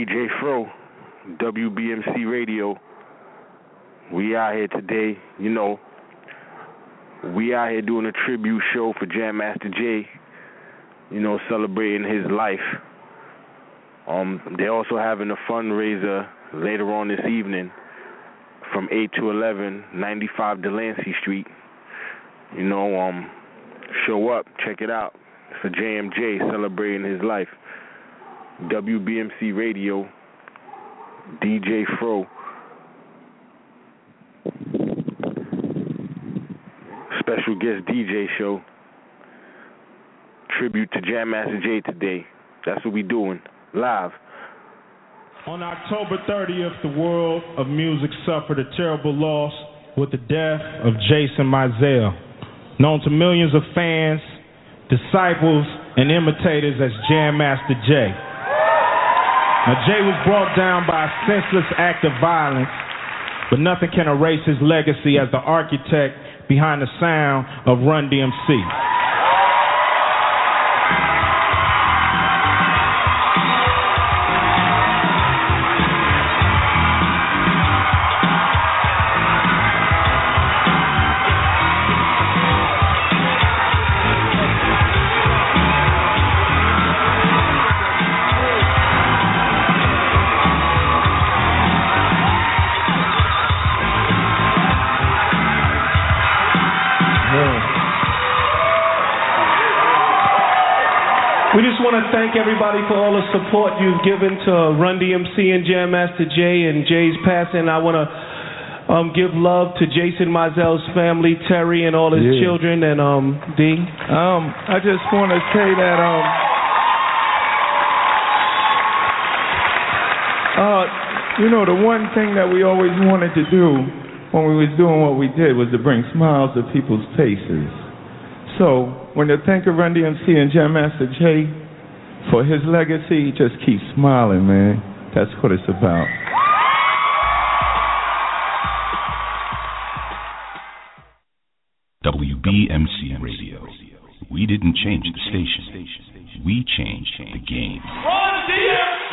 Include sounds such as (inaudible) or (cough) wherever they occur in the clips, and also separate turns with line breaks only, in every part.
DJ Fro, WBMC Radio. We out here today, you know. We out here doing a tribute show for Jam Master Jay, you know, celebrating his life. Um, they're also having a fundraiser later on this evening from 8 to 11, 95 Delancey Street. You know, um, show up, check it out It's for JMJ celebrating his life. WBMC Radio, DJ Fro. Special guest DJ show. Tribute to Jam Master Jay today. That's what we doing. Live.
On October 30th, the world of music suffered a terrible loss with the death of Jason Mizell, known to millions of fans, disciples, and imitators as Jam Master Jay. Now, Jay was brought down by a senseless act of violence, but nothing can erase his legacy as the architect behind the sound of Run DMC.
Thank everybody for all the support you've given to Run DMC and Jam Master Jay and Jay's passing. I want to um, give love to Jason Mizell's family, Terry, and all his
Yeah.
children, and um, D.
Um, I just want to say that um, uh, you know, the one thing that we always wanted to do when we was doing what we did was to bring smiles to people's faces. So when you think of Run DMC and Jam Master Jay for his legacy, just keep smiling, man. That's what it's about.
WBMC Radio. We didn't change the station, we changed the game.
Run DMC!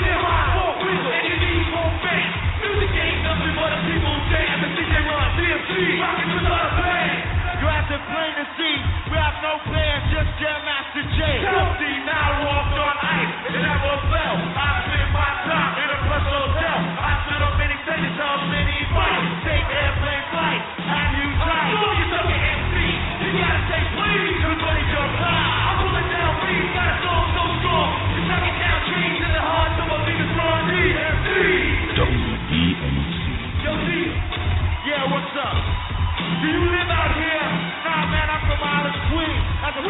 Lopez,
just Jam Master now walked on ice, never fell. I spent my time in a plus hotel. I many fights. Take airplane flights, you gotta say please, cause. I'm pulling down got
a
so strong. Down trees in the heart, Yo, yeah, what's up?
Do you live out
here? At the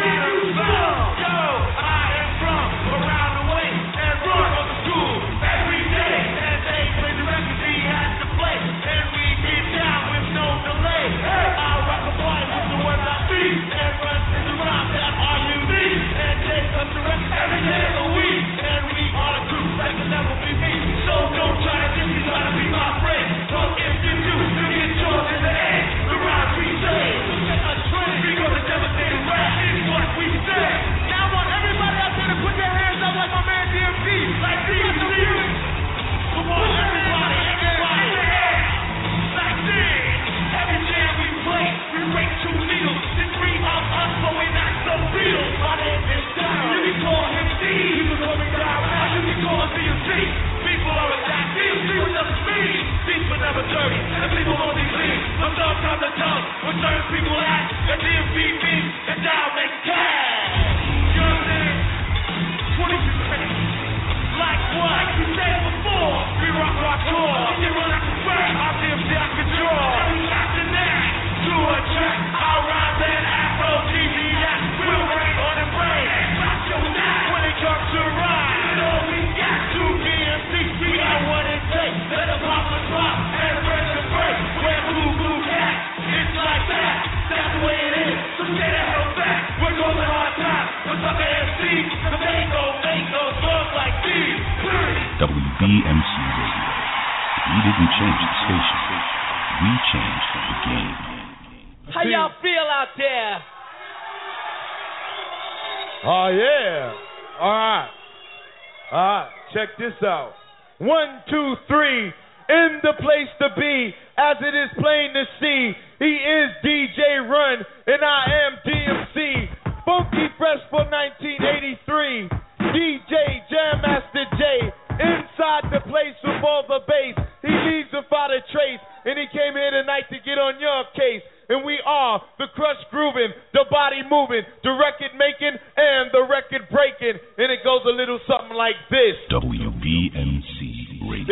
two, three. In the place to be, as it is plain to see, he is DJ Run, and I am DMC. Funky Fresh for 1983. DJ Jam Master Jay. Inside the place with all the bass. He needs to find a trace. And he came here tonight to get on your case. And we are the crush grooving, the body moving, the record making, and the record breaking. And it goes a little something like this
WBMC.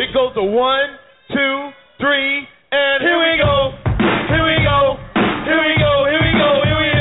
It goes to one, two, three, and here we go. Here we go. Here we go. Here we go. Here we go.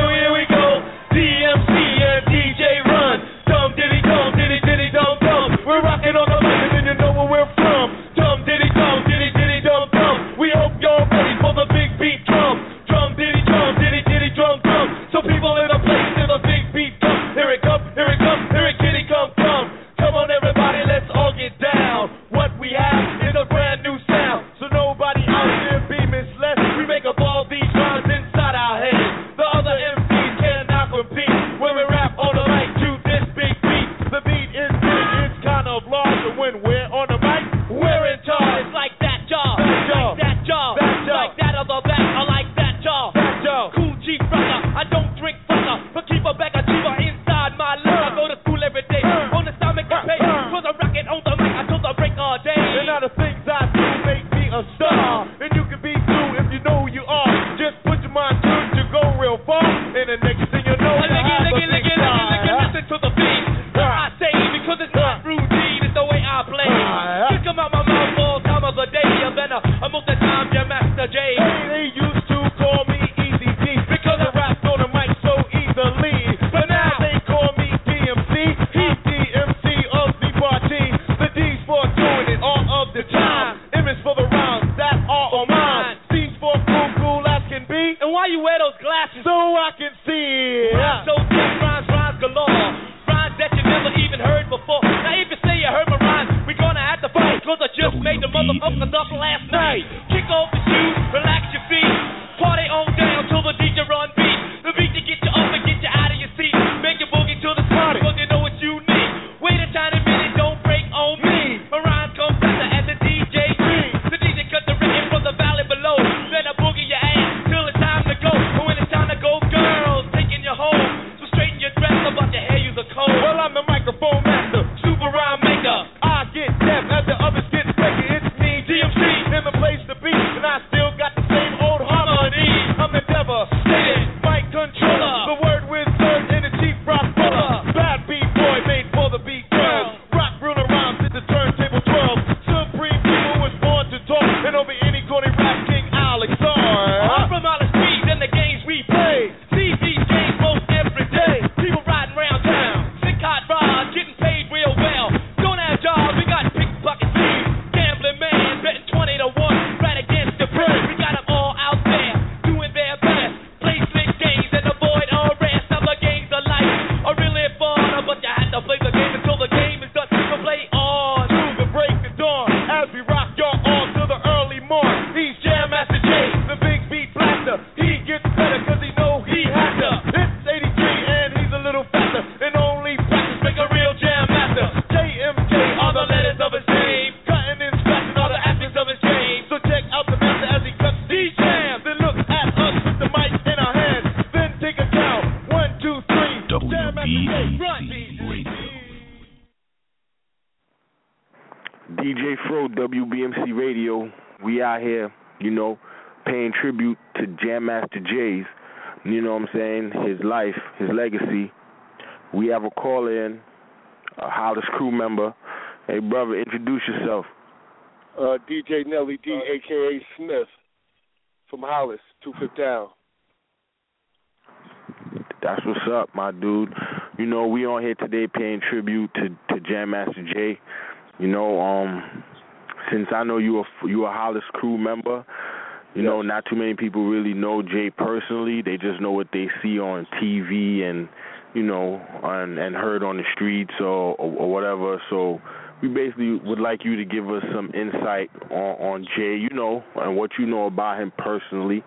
Would like you to give us some insight on on Jay, you know, and what you know about him personally.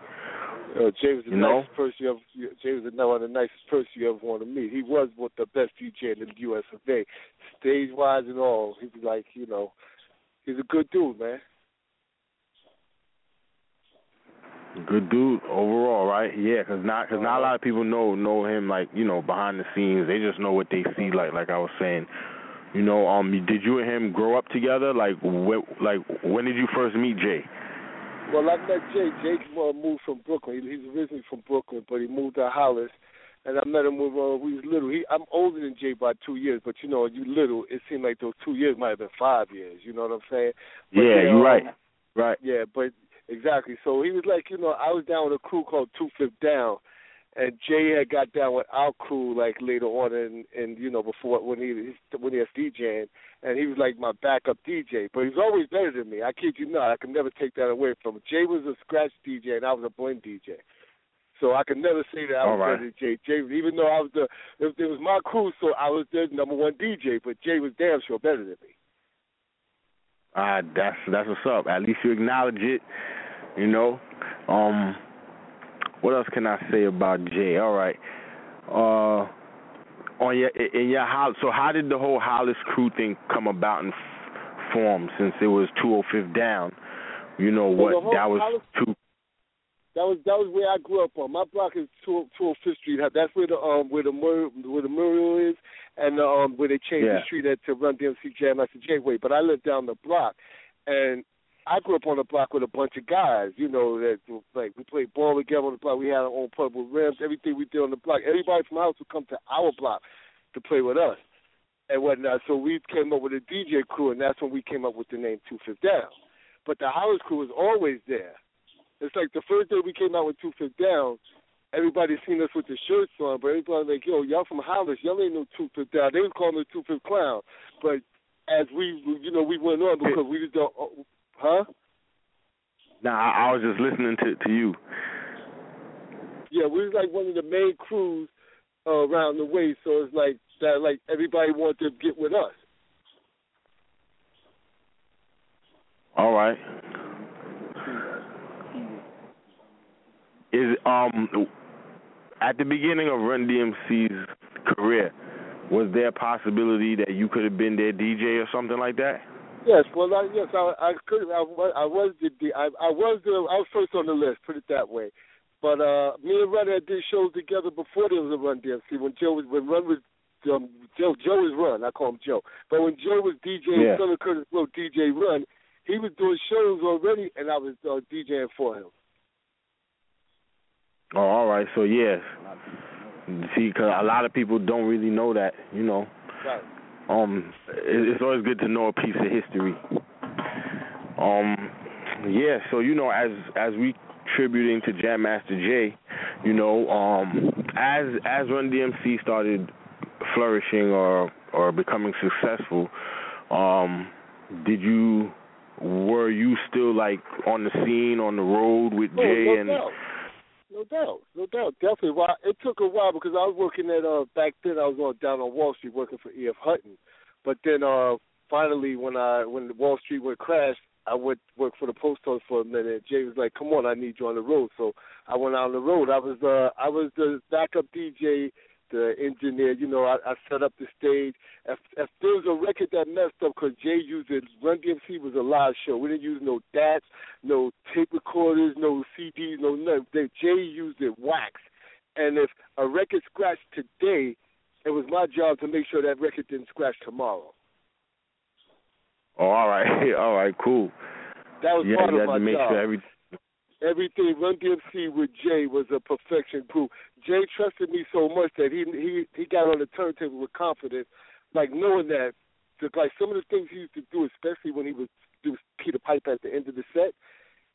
Uh, Jay was the
You know?
nicest person you ever. Jay was the, one of the nicest person you ever want to meet. He was of the best DJ in the U.S. of A. Stage wise and all, he was like, you know, he's a good dude, man.
Good dude overall, right? Yeah, cause not cause not a lot of people know know him like you know behind the scenes. They just know what they see. Like like I was saying, you know, um, did you and him grow up together? Like wh- like when did you first meet Jay?
Well, I met Jay. Jay uh, moved from Brooklyn. He, he's originally from Brooklyn, but he moved to Hollis. And I met him when uh, we was little. He, I'm older than Jay by two years, but you know, you little, it seemed like those two years might have been five years. You know what I'm saying? But
yeah, you're
um,
right. Right.
Yeah, but exactly. So he was like, you know, I was down with a crew called Two Fifth Down, and Jay had got down with our crew like later on, and and you know before when he when he was DJing, and he was like my backup DJ. But he's always better than me. I kid you not. I can never take that away from him. Jay was a scratch DJ, and I was a blend DJ. So I can never say that I was
right.
better than Jay. Jay, even though I was the, it, it was my crew, so I was the number one DJ. But Jay was damn sure better than me.
Uh, that's that's what's up. At least you acknowledge it, you know. Um, what else can I say about Jay? All right. Uh, on your in your house. So how did the whole Hollis crew thing come about and f- form? Since it was 205 down, you know what? That was
Hollis-
two.
That was that was where I grew up on. My block is two two Fifth Street. That's where the um where the Mur- where the Muriel is, and um where they changed
Yeah.
the street at to Run DMC Jam Master Jay way. But I lived down the block, and I grew up on the block with a bunch of guys. You know that like we played ball together on the block. We had our own pub with rims. Everything we did on the block. Everybody from the house would come to our block to play with us and whatnot. So we came up with a DJ crew, and that's when we came up with the name Two Fifth Down. But the Hollis crew was always there. It's like the first day we came out with Two Fifth Down, everybody seen us with the shirts on, but everybody like, yo, y'all from Hollis, y'all ain't no Two Fifth Down. They was calling us Two Fifth Clown. But as we, you know, we went on because we just don't, oh, huh?
Nah, I, I was just listening to to you.
Yeah, we was like one of the main crews uh, around the way, so it's like that, like everybody wanted to get with us.
All right. Is um at the beginning of Run DMC's career, was there a possibility that you could have been their DJ or something like that?
Yes, well, I, yes, I, I could. I, I was the, I, I was the, I was first on the list. Put it that way. But uh, me and Run had did shows together before there was a Run DMC. When Joe was when Run was um, Joe Joe was Run. I call him Joe. But when Joe was DJ,
Yeah.
of Kurtis Blow, DJ Run, he was doing shows already, and I was uh, DJing for him.
Oh, all right. So yes. See, because a lot of people don't really know that. You know,
Right.
Um, it's always good to know a piece of history. Um, yeah. So you know, as as we tributing to Jam Master Jay, you know, um, as as Run DMC started flourishing or or becoming successful, um, did you were you still like on the scene on the road with
Oh,
Jay and.
No doubt, no doubt, definitely. Well, it took a while because I was working at uh back then. I was on down on Wall Street working for E.F. Hutton, but then uh finally when I when Wall Street went crash, I went work for the post office for a minute. Jay was like, "Come on, I need you on the road." So I went out on the road. I was uh I was the backup DJ, the engineer. You know, I, I set up the stage. If, if there was a record that messed up because Jay used it, Run DMC was a live show. We didn't use no DATs, no tape recorders, no CDs, no nothing. They, Jay used it wax. And if a record scratched today, it was my job to make sure that record didn't scratch tomorrow.
Oh, all right, (laughs) all right, cool.
That was
yeah,
part
you
of
had
my
to make
job.
sure every
everything Run DMC with Jay was a perfection crew. Jay trusted me so much that he he he got on the turntable with confidence, like knowing that, that like some of the things he used to do, especially when he would do Peter Pipe at the end of the set,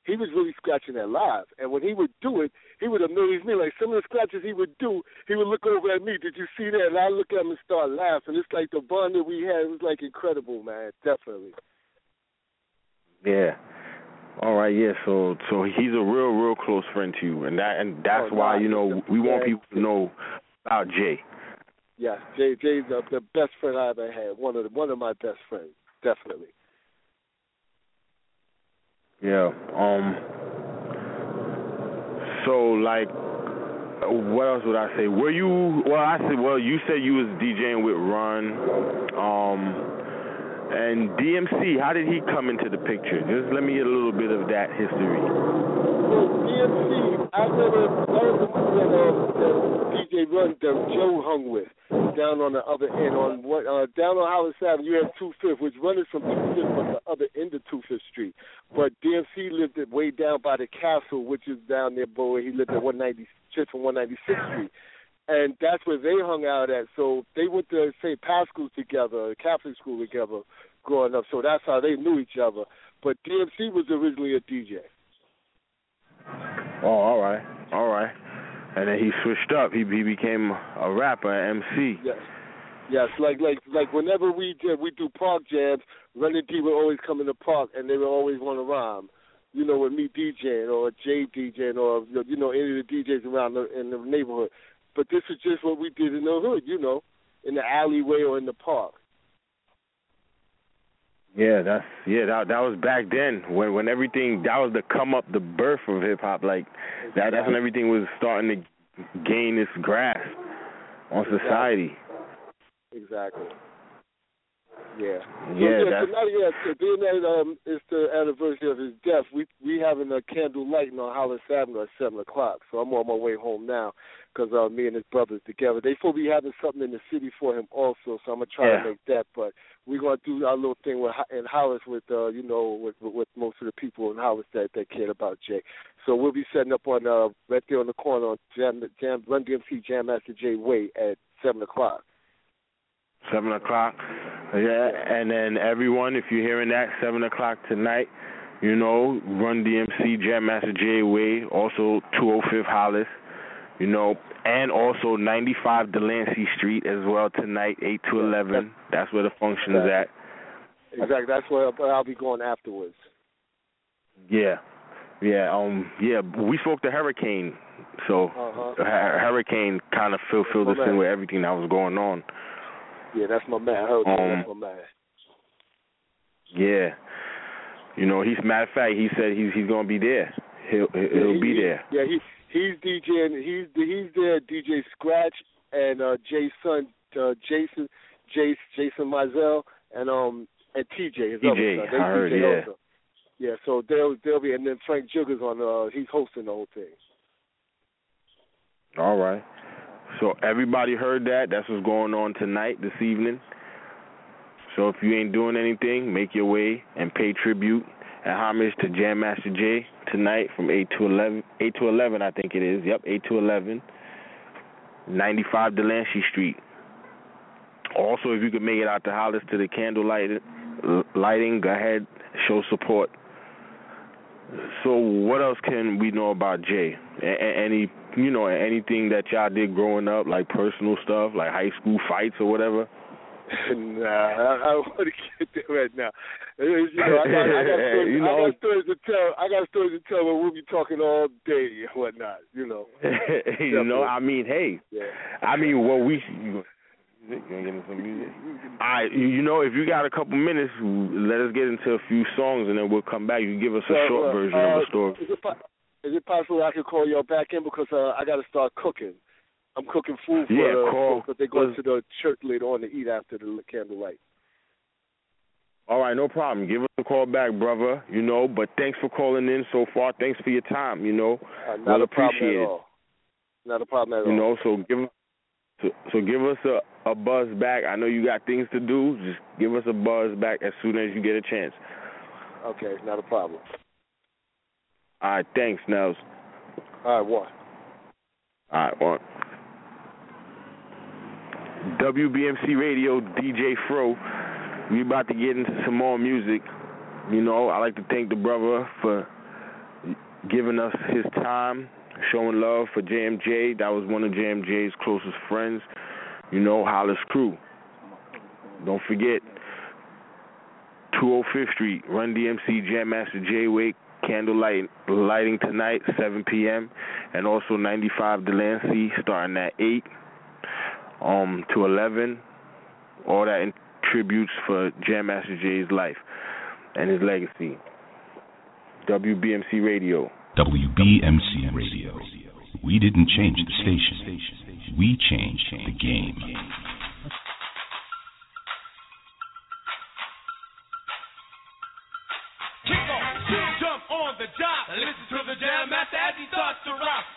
he was really scratching that live. And when he would do it, he would amaze me. Like some of the scratches he would do, he would look over at me. Did you see that? And I look at him and start laughing. It's like the bond that we had was like incredible, man. Definitely.
Yeah. All right, yeah. So so he's a real, real close friend to you, and that and that's
Oh,
why you know we want people to know about Jay.
Yeah, Jay Jay's the, the best friend I ever had. One of the, one of my best friends, definitely.
Yeah. Um. So like, what else would I say? Were you? Well, I said. Well, you said you was DJing with Run. Um. And DMC, how did he come into the picture? Just let me get a little bit of that history.
Well, DMC, I remember that was the uh, that DJ Run that Joe hung with down on the other end on what uh down on Howard Avenue. You have Two Fifth, which runs from Two Fifth on the other end of Two Fifth Street. But DMC lived it way down by the castle, which is down there, boy. He lived at one ninety just from one ninety sixth Street. And that's where they hung out at. So they went to St. Pascal's together, Catholic school together, growing up. So that's how they knew each other. But DMC was originally a DJ.
Oh, all right, all right. And then he switched up. He he became a rapper, an MC.
Yes. Yes, like like like whenever we did we do park jams, Running D would always come in the park and they would always want to rhyme. You know, with me DJing or Jay DJing or you know any of the DJs around the, in the neighborhood. But this is just what we did in the hood, you know, in the alleyway or in the park.
Yeah, that's yeah. That that was back then when when everything that was the come up, the birth of hip hop. Like that. That's when everything was starting to gain its grasp on society.
Exactly. Yeah.
Yeah,
so, yeah
that's-
tonight, yeah, so being that um, it's the anniversary of his death, we we having a candle lighting on Hollis Avenue at seven o'clock. So I'm on my way home now because uh, me and his brothers together. They to be having something in the city for him also. So I'm gonna try
Yeah.
to make that. But we're gonna do our little thing with in Hollis with uh, you know with with most of the people in Hollis that that cared about Jay. So we'll be setting up on uh right there on the corner on Jam Jam Run DMC Jam Master Jay Way at seven o'clock.
Seven o'clock. Yeah, and then everyone, if you're hearing that, seven o'clock tonight, you know, Run DMC, Jam Master Jay Way, also 205 Hollis, you know, and also 95 Delancey Street as well tonight, 8 to 11. That's where the function is at.
Exactly. That's where I'll be going afterwards.
Yeah, yeah, um, yeah. We spoke to Hurricane, so
Uh-huh.
Hurricane kind of fill, filled us in with everything that was going on.
Yeah, that's my man. That.
Um,
that's my man.
Yeah, you know, he's matter of fact, he said he's he's gonna be there. He'll he'll
he-
be
he-
there.
Yeah, he he's DJing. He's he's there. DJ Scratch and uh, Jay's son, uh, Jason, Jace, Jason Mizell, and um and TJ. His
TJ,
other son. They
I heard,
DJ
yeah.
Also. Yeah, so they'll they'll be, and then Frank Jugger's on. Uh, he's hosting the whole thing.
All right. So everybody heard that. That's what's going on tonight, this evening. So if you ain't doing anything, make your way and pay tribute and homage to Jam Master Jay tonight from eight to eleven. Eight to eleven, I think it is. Yep, eight to eleven. Ninety-five Delancey Street. Also, if you could make it out to Hollis to the candle light, uh, lighting, go ahead, show support. So, what else can we know about Jay? A- any, you know, anything that y'all did growing up, like personal stuff, like high school fights or whatever?
Nah, I, I want to get there right now. You know, I got, I got, (laughs) stories,
You
I got stories to tell. I got stories to tell, but we'll be talking all day and whatnot. You know. (laughs)
you know, I mean, hey,
Yeah.
I mean, what we. You gonna get into some music? All right, you you know, if you got a couple minutes, let us get into a few songs, and then we'll come back. You give us a
So,
short
uh,
version
uh,
of the story.
Is it, po- is it possible I could call y'all back in because uh, I got to start cooking? I'm cooking food for
Yeah,
the
call.
because they go to the church later on to eat after the candlelight.
All right, no problem. Give us a call back, brother. You know, but thanks for calling in so far. Thanks for your time. You know,
Uh, not
well
a problem
appreciated.
at all. Not a problem at
You
all.
know, so give so, so give us a a buzz back. I know you got things to do. Just give us a buzz back as soon as you get a chance.
Okay, not a problem.
All right, thanks, Nels.
All right, one.
All right, one. WBMC Radio, DJ Fro. We about to get into some more music. You know, I like to thank the brother for giving us his time, showing love for JMJ. That was one of JMJ's closest friends. You know, Hollis Crew. Don't forget, 205th Street, Run DMC Jam Master Jay Wake, candlelight lighting tonight, 7 p.m. And also 95 Delancey starting at 8 um, to 11. All that in- tributes for Jam Master Jay's life and his legacy. WBMC Radio.
WBMC Radio. We didn't change the station. We changed the game.
Kick off, jump on the listen to the jam master as he starts to rock.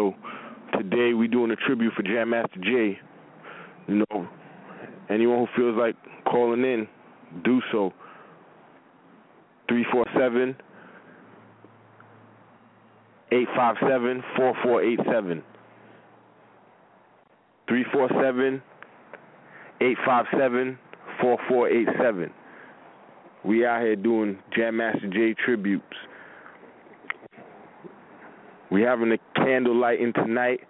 Show. Today we doing a tribute for Jam Master Jay. You know, anyone who feels like calling in, do so. 347 857 4487. 347 857 4487. We out here doing Jam Master Jay tributes. We having a candle lighting tonight.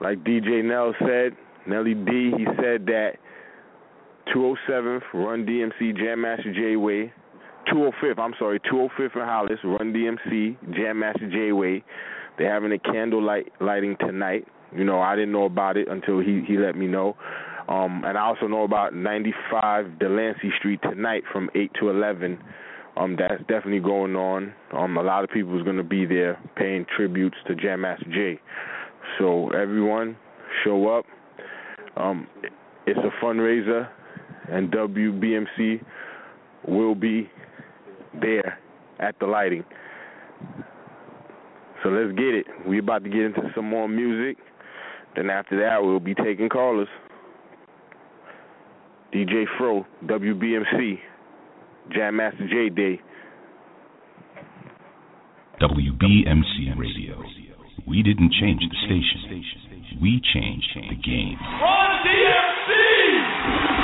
Like DJ Nell said, Nelly D, he said that 207th Run DMC Jam Master Jay Way. 205th, I'm sorry, 205th and Hollis, Run DMC, Jam Master Jay Way. They're having a candle light lighting tonight. You know, I didn't know about it until he he let me know. Um, and I also know about 95 Delancey Street tonight from 8 to 11. Um, that's definitely going on. Um, a lot of people is going to be there paying tributes to Jam Master Jay. So everyone, show up. Um, it's a fundraiser, and WBMC will be there at the lighting. So let's get it. We're about to get into some more music. Then after that, we'll be taking callers. DJ Fro, WBMC, Jam Master J Day.
WBMC Radio. We didn't change the station. We changed the game.
Run DMC!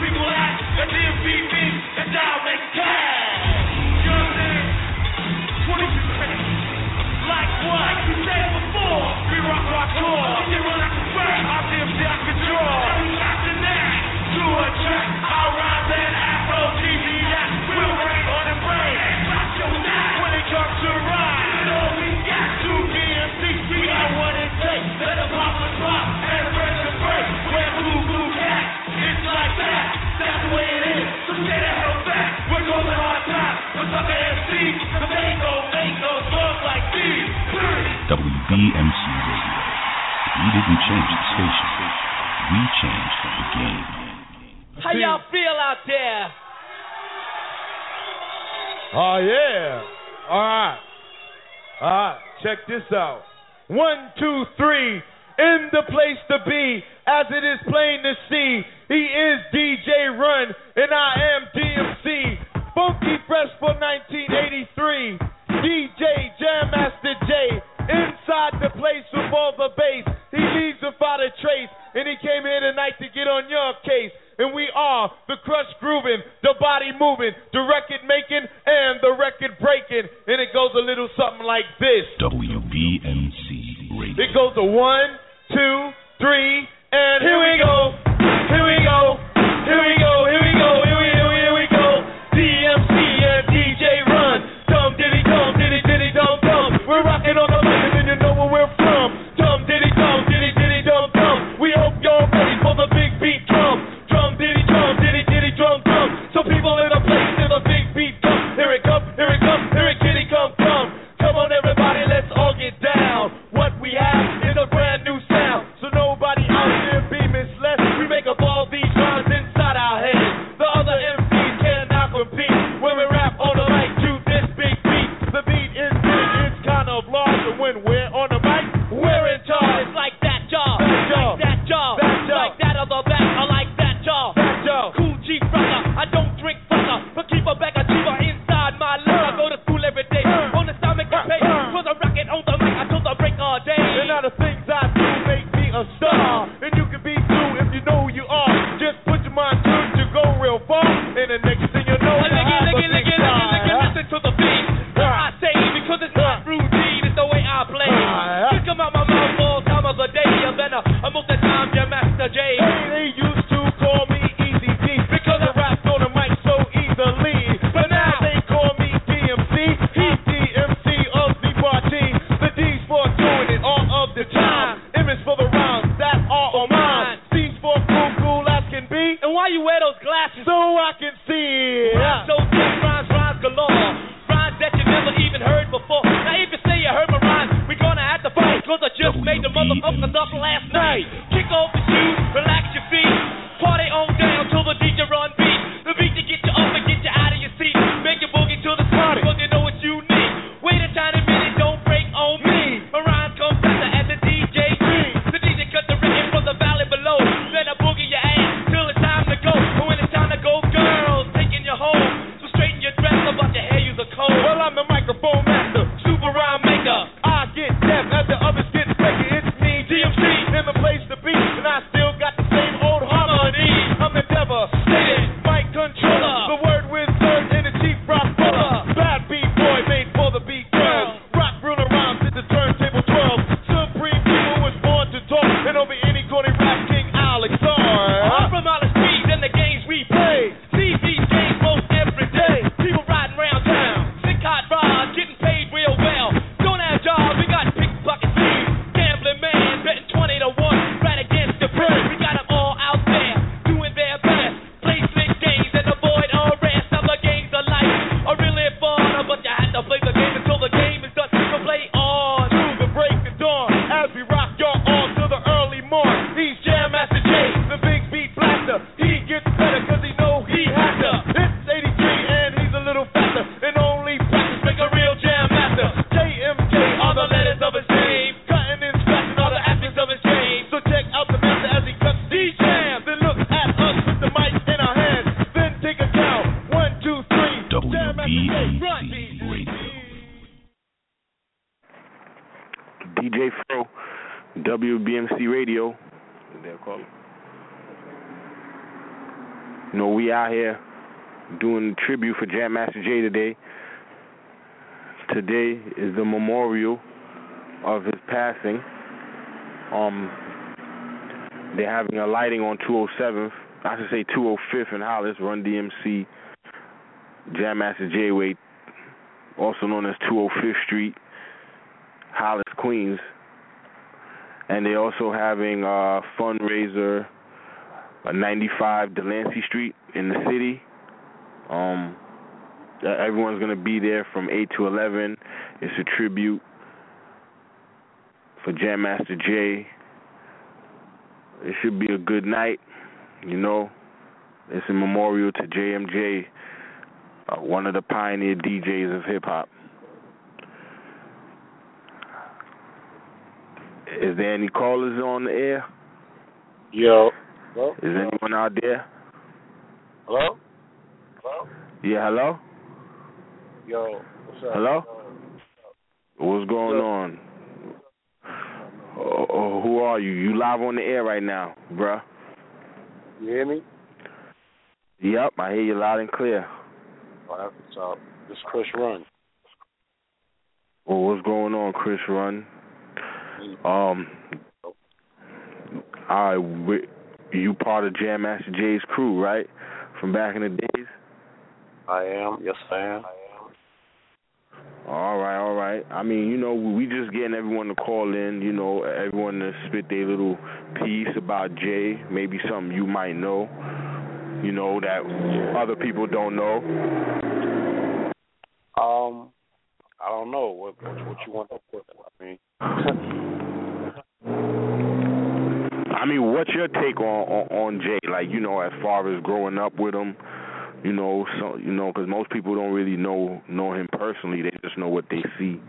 people
check this out. One, two, three. In the place to be, as it is plain to see, he is DJ Run, and I am DMC. Funky Fresh for 1983. DJ Jam Master J. Inside the place with all the bass. He leaves without a trace, and he came here tonight to get on your case and we are the crutch grooving, the body moving, the record making, and the record breaking. And it goes a little something like this
WBMC Radio.
It goes a one, two, three, and here we go. Here we go. Here we go. Here we go. Here we go.
Um, they're having a lighting on 207th, I should say 205th in Hollis, Run DMC, Jam Master Jay Way, also known as 205th Street, Hollis, Queens. And they're also having a fundraiser at 95 Delancey Street in the city. Um, everyone's going to be there from 8 to 11. It's a tribute for Jam Master Jay. It should be a good night, you know. It's a memorial to JMJ, uh, one of the pioneer DJs of hip hop. Is there any callers on the air?
Yo. Hello?
Is anyone out there?
Hello? Hello?
Yeah, hello?
Yo, what's up?
Hello? What's going on? Oh, oh, who are you? You live on the air right now, bruh.
You hear me?
Yep, I hear you loud and clear.
Oh, that's what's up. This is Chris Run.
Well, what's going on, Chris Run? Mm-hmm. Um, all right, you part of Jam Master Jay's crew, right? From back in the days.
I am. Yes, I am.
All right, all right. I mean, you know, we just getting everyone to call in. You know, everyone to spit their little piece about Jay. Maybe something you might know. You know that other people don't know.
Um, I don't know what what, what you want to put. I mean. (laughs)
I mean, what's your take on, on on Jay? Like, you know, as far as growing up with him, you know, so you know, because most people don't really know know him personally. They just know what they see.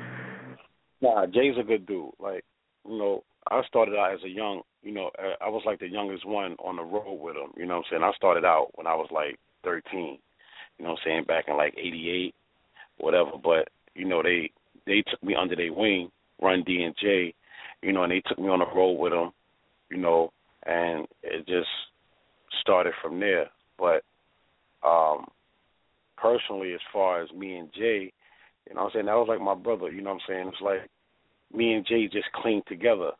Nah, Jay's a good dude. Like, you know, I started out as a young, you know, uh, I was like the youngest one on the road with him. You know what I'm saying? I started out when I was like 13. You know what I'm saying? Back in like '88, whatever. But you know, they they took me under their wing, Run D and J. You know, and they took me on the road with them. You know, and it just started from there. But um personally as far as me and Jay, you know what I'm saying, that was like my brother, you know what I'm saying? It's like me and Jay just clinged together,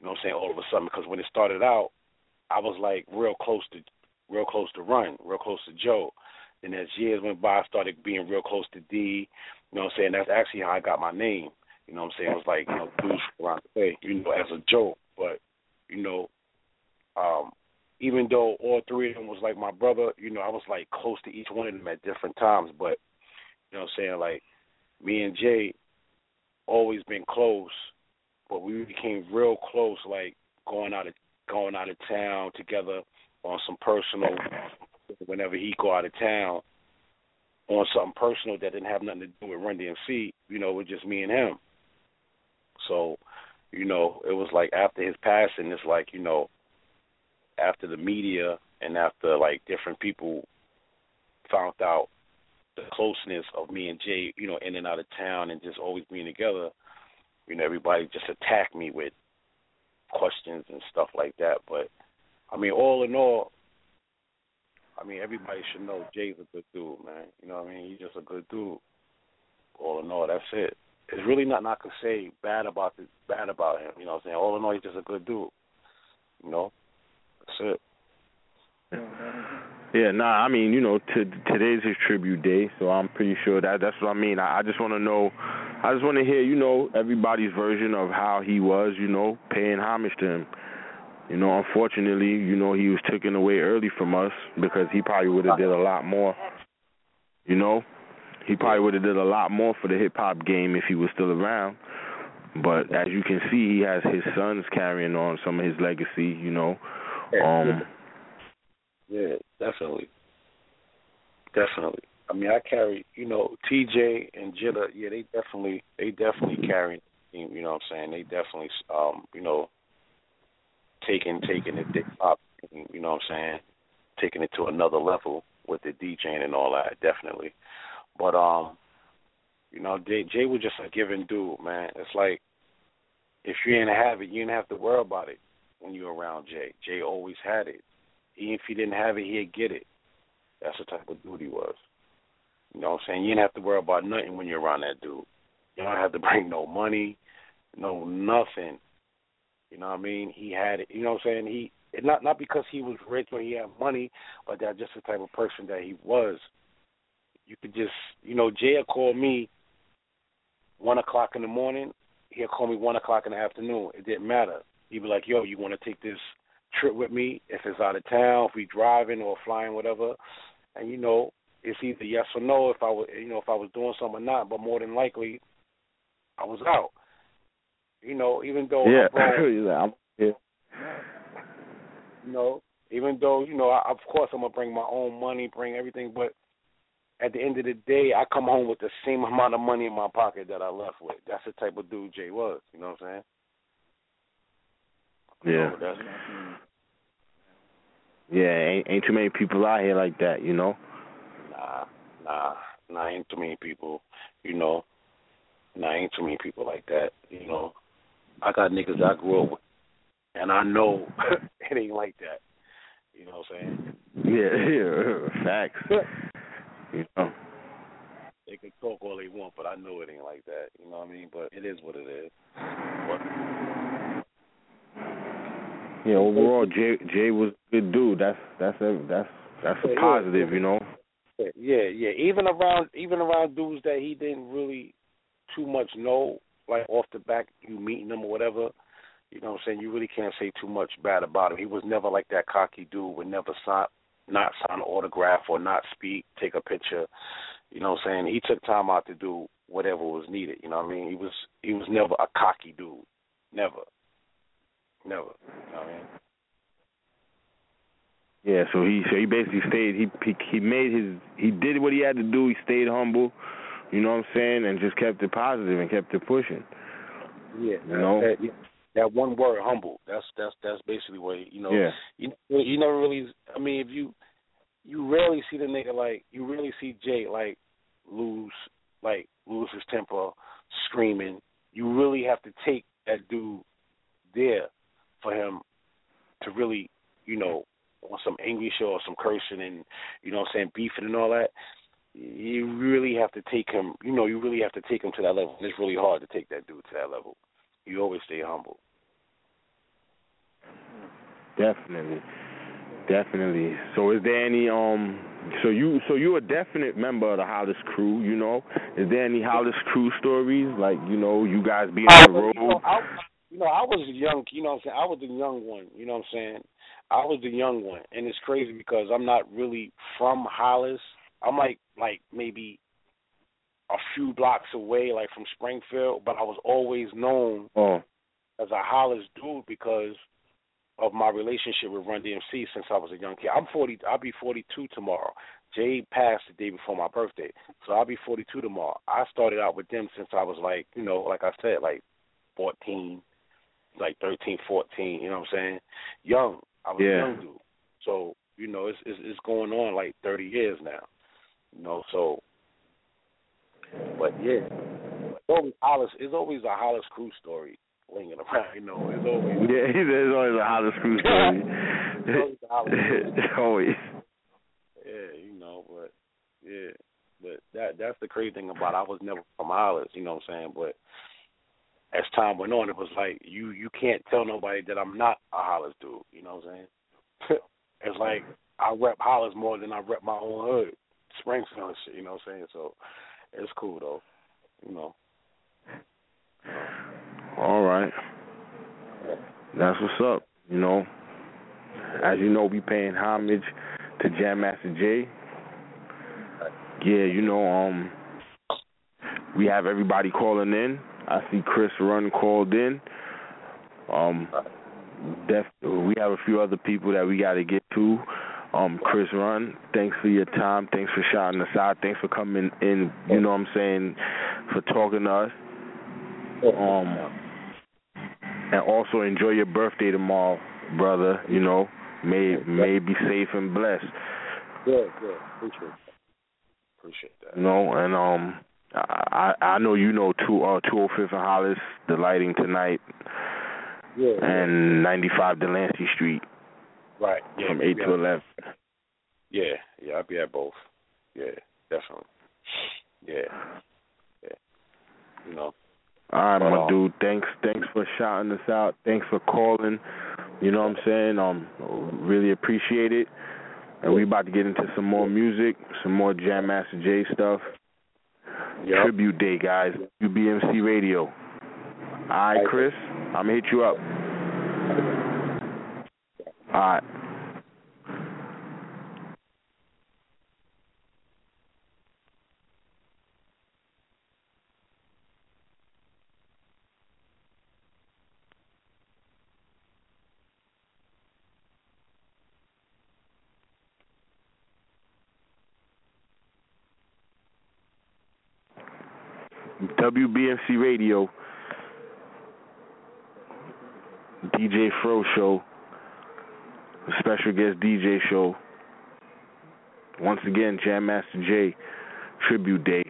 you know what I'm saying, all of a sudden because when it started out, I was like real close to real close to Run, real close to Joe. And as years went by I started being real close to D, you know what I'm saying? That's actually how I got my name. You know what I'm saying? It was like, you know, dudes around the you know, as a joke. But, you know, um, even though all three of them was like my brother, you know, I was like close to each one of them at different times. But you know what I'm saying? Like me and Jay always been close, but we became real close, like going out of going out of town together on some personal whenever he go out of town on something personal that didn't have nothing to do with Run DMC, you know, with just me and him. So, you know, it was like after his passing, it's like, you know, after the media and after like different people found out the closeness of me and Jay, you know, in and out of town and just always being together, you know, everybody just attacked me with questions and stuff like that. But I mean, all in all, I mean, everybody should know Jay's a good dude, man. You know what I mean? He's just a good dude. All in all, that's it. There's really nothing I could say bad about this, bad about him. You know what I'm saying? All in all, he's just a good dude. You know? That's it.
Yeah, nah. I mean, you know, t- today's his tribute day, so I'm pretty sure that that's what I mean. I, I just want to know, I just want to hear, you know, everybody's version of how he was, you know, paying homage to him. You know, unfortunately, you know, he was taken away early from us because he probably would have did a lot more. You know, he probably would have did a lot more for the hip hop game if he was still around. But as you can see, he has his sons carrying on some of his legacy. You know, um,
yeah, definitely, definitely. I mean, I carry, you know, TJ and Jitta. Yeah, they definitely, they definitely carry. You know what I'm saying? They definitely, um, you know, taking taking it hop. You know what I'm saying? Taking it to another level with the DJing and all that. Definitely. But um, you know, Jay, Jay was just a giving dude, man. It's like if you didn't have it, you didn't have to worry about it. When you're around Jay. Jay always had it. Even if he didn't have it, he'd get it. That's the type of dude he was. You know what I'm saying? You didn't have to worry about nothing when you're around that dude. You don't have to (laughs) bring no money, no nothing. You know what I mean? He had it. You know what I'm saying? He not not because he was rich or he had money, but that's just the type of person that he was. You could just, you know, Jay will call me one o'clock in the morning. He'll call me one o'clock in the afternoon. It didn't matter. He'd be like, "Yo, you want to take this trip with me? If it's out of town, if we driving or flying, whatever." And you know, it's either yes or no if I was, you know, if I was doing something or not. But more than likely, I was out. You know, even though
yeah, (laughs)
I'm,
yeah.
you know, even though you know, I, of course, I'm gonna bring my own money, bring everything, but at the end of the day, I come home with the same amount of money in my pocket that I left with. That's the type of dude Jay was. You know what I'm saying?
Yeah. Yeah, ain't ain't too many people out here like that, you know.
Nah, nah, nah, ain't too many people. You know, nah, ain't too many people like that. You know, I got niggas I grew up with, and I know (laughs) it ain't like that. You know what I'm saying?
Yeah, (laughs) yeah, facts. (laughs) you know.
They can talk all they want, but I know it ain't like that. You know what I mean? But it is what it is. But,
Yeah, overall, Jay Jay was a good dude. That's that's a, that's that's a positive, you know.
Yeah, yeah. Even around even around dudes that he didn't really too much know, like off the back, you meeting them or whatever. You know what I'm saying? You really can't say too much bad about him. He was never like that cocky dude. Would never sign, not sign an autograph or not speak, take a picture. You know what I'm saying? He took time out to do whatever was needed. You know what I mean? He was he was never a cocky dude. Never. Never. You know what I mean?
Yeah, so he so he basically stayed. He he he made his he did what he had to do. He stayed humble. You know what I'm saying, and just kept it positive and kept it pushing.
Yeah,
You know?
that, that one word, humble. That's that's that's basically what you know.
Yeah.
You you never really. I mean, if you you rarely see the nigga like you really see Jay like lose like lose his temper, screaming. You really have to take that dude there for him to really, you know, on some angry show or some cursing and you know what I'm saying beefing and all that. You really have to take him. You know, you really have to take him to that level. And it's really hard to take that dude to that level. You always stay humble.
Definitely, definitely. So is there any um? So you so you're a definite member of the Hollis crew. You know, is there any Hollis crew stories like you know you guys being on the road?
You know, I, you know, I was a young. You know, what I'm saying I was the young one. You know what I'm saying? I was the young one, and it's crazy because I'm not really from Hollis. I'm like like maybe a few blocks away, like from Springfield, but I was always known
Oh,
as a Hollis dude because of my relationship with Run DMC since I was a young kid. I'm 40. I'll be 42 tomorrow. Jay passed the day before my birthday, so I'll be 42 tomorrow. I started out with them since I was like, you know, like I said, like 14, like 13, 14. You know what I'm saying? Young. I was
Yeah.
a young dude. So you know, it's, it's it's going on like 30 years now. You know, so. But yeah, it's always Hollis. It's always a Hollis crew story lingering around. You know, it's always.
yeah. (laughs) There's (laughs) always a Hollis crew story.
Always Hollis crew.
always.
Yeah, you know, but yeah, but that that's the crazy thing about it. I was never from Hollis, you know what I'm saying? But as time went on, it was like you you can't tell nobody that I'm not a Hollis dude. You know what I'm saying? (laughs) it's like I rep Hollis more than I rep my own hood, Springfield and shit. You know what I'm saying? So it's cool though. You know.
All right. That's what's up. You know, as you know, we paying homage to Jam Master Jay. Yeah, you know, um, we have everybody calling in. I see Chris Run called in. Um, def- we have a few other people that we got to get to. Um, Chris Run, thanks for your time. Thanks for shouting us out. Thanks for coming in. You know what I'm saying? For talking to us. Um, and also enjoy your birthday tomorrow, brother. You know, may may be safe and blessed.
Yeah, yeah. Appreciate that. Appreciate that.
You know, and um, I I know you know two uh two oh fifth and Hollis, the lighting tonight.
Yeah.
and 95 Delancey Street
Right. Yeah.
from 8
yeah.
to 11.
Yeah, yeah, I'll be at both. Yeah, definitely. Yeah, yeah. You know.
All right,
But,
my
um,
dude. Thanks, thanks for shouting us out. Thanks for calling. You know what I'm saying? Um, really appreciate it. And we about to get into some more music, some more Jam Master J stuff.
Yep.
Tribute Day, guys. UBMC Radio. All right, Chris. I'm gonna hit you up. All right. WBMC Radio, DJ Fro Show, special guest DJ show. Once again, Jam Master J Tribute Day,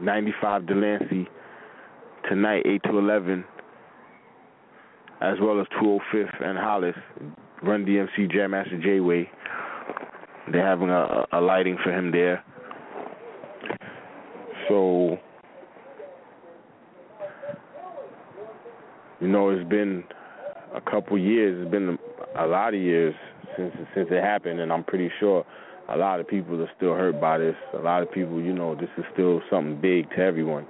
95 Delancey, tonight 8 to 11, as well as 205th and Hollis, Run DMC Jam Master J Way. They're having a, a lighting for him there. So, you know, it's been a couple years. It's been a lot of years since since it happened, and I'm pretty sure a lot of people are still hurt by this. A lot of people, you know, this is still something big to everyone.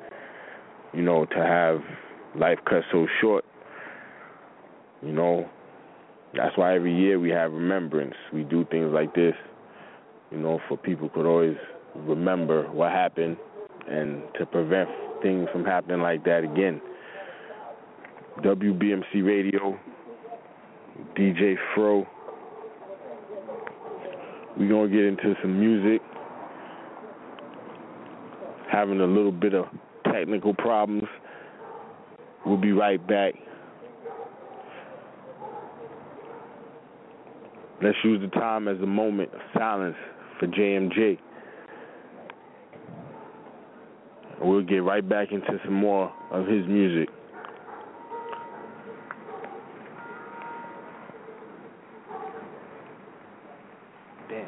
You know, to have life cut so short. You know, that's why every year we have remembrance. We do things like this. You know, for people could always remember what happened and to prevent things from happening like that again. WBMC Radio, DJ Fro. We're going to get into some music. Having a little bit of technical problems. We'll be right back. Let's use the time as a moment of silence for JMJ. We'll get right back into some more of his music. Damn.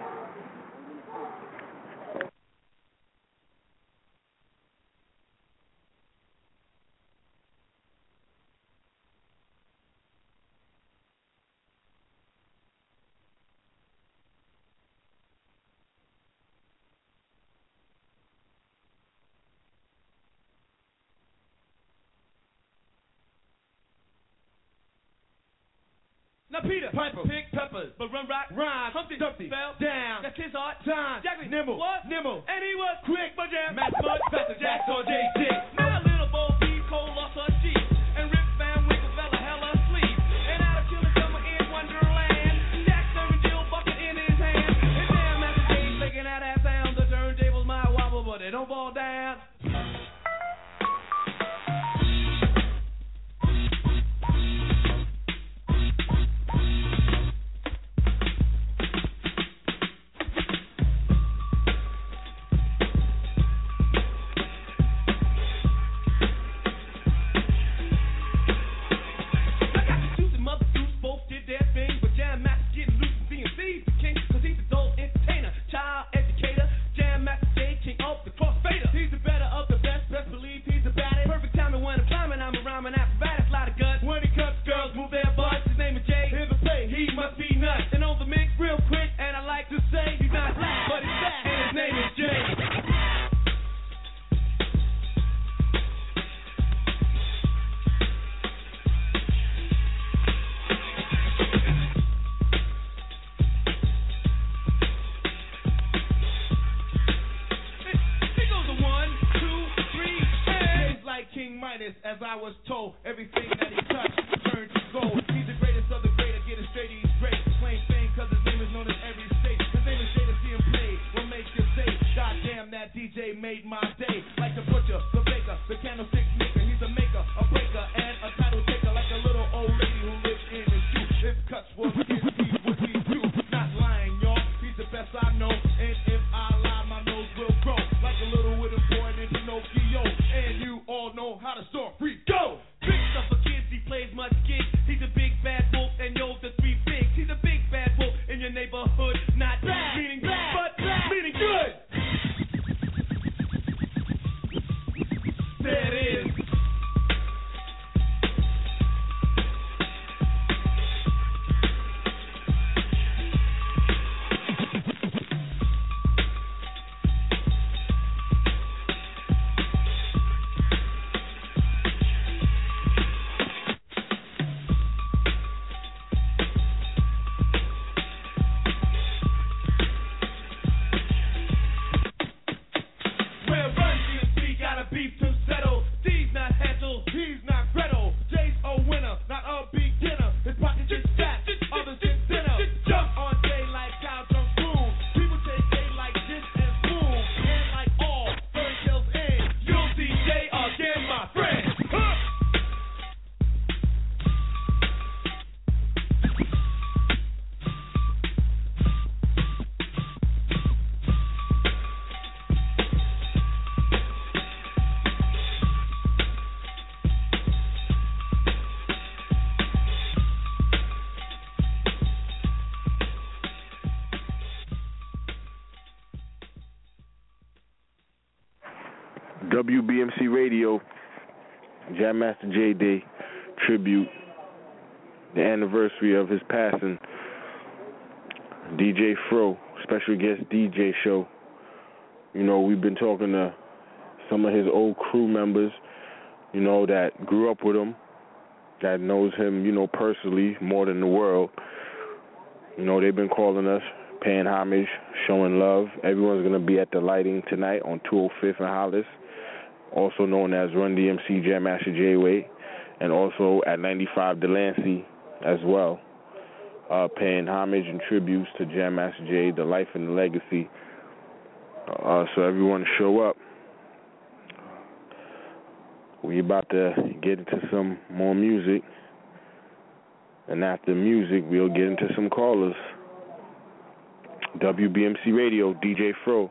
Now Peter, Piper, pick peppers, but run rock, rhyme, Humpty, Dumpty, fell down. That's his art, time, Jackie, nimble, what, nimble, and he was quick, but jam, Matt Mud, Faster Jack, or J Dick. MJ Day
tribute, the anniversary of his passing. DJ Fro, special guest DJ show. You know, we've been talking to some of his old crew members, you know, that grew up with him, that knows him, you know, personally more than the world. You know, they've been calling us, paying homage, showing love. Everyone's going to be at the lighting tonight on 205th and Hollis also known as Run DMC Jam Master Jay Way, and also at 95 Delancey as well, uh, paying homage and tributes to Jam Master Jay, the life and the legacy. Uh, so everyone show up. We about to get into some more music, and after music, we'll get into some callers. WBMC Radio, DJ Fro.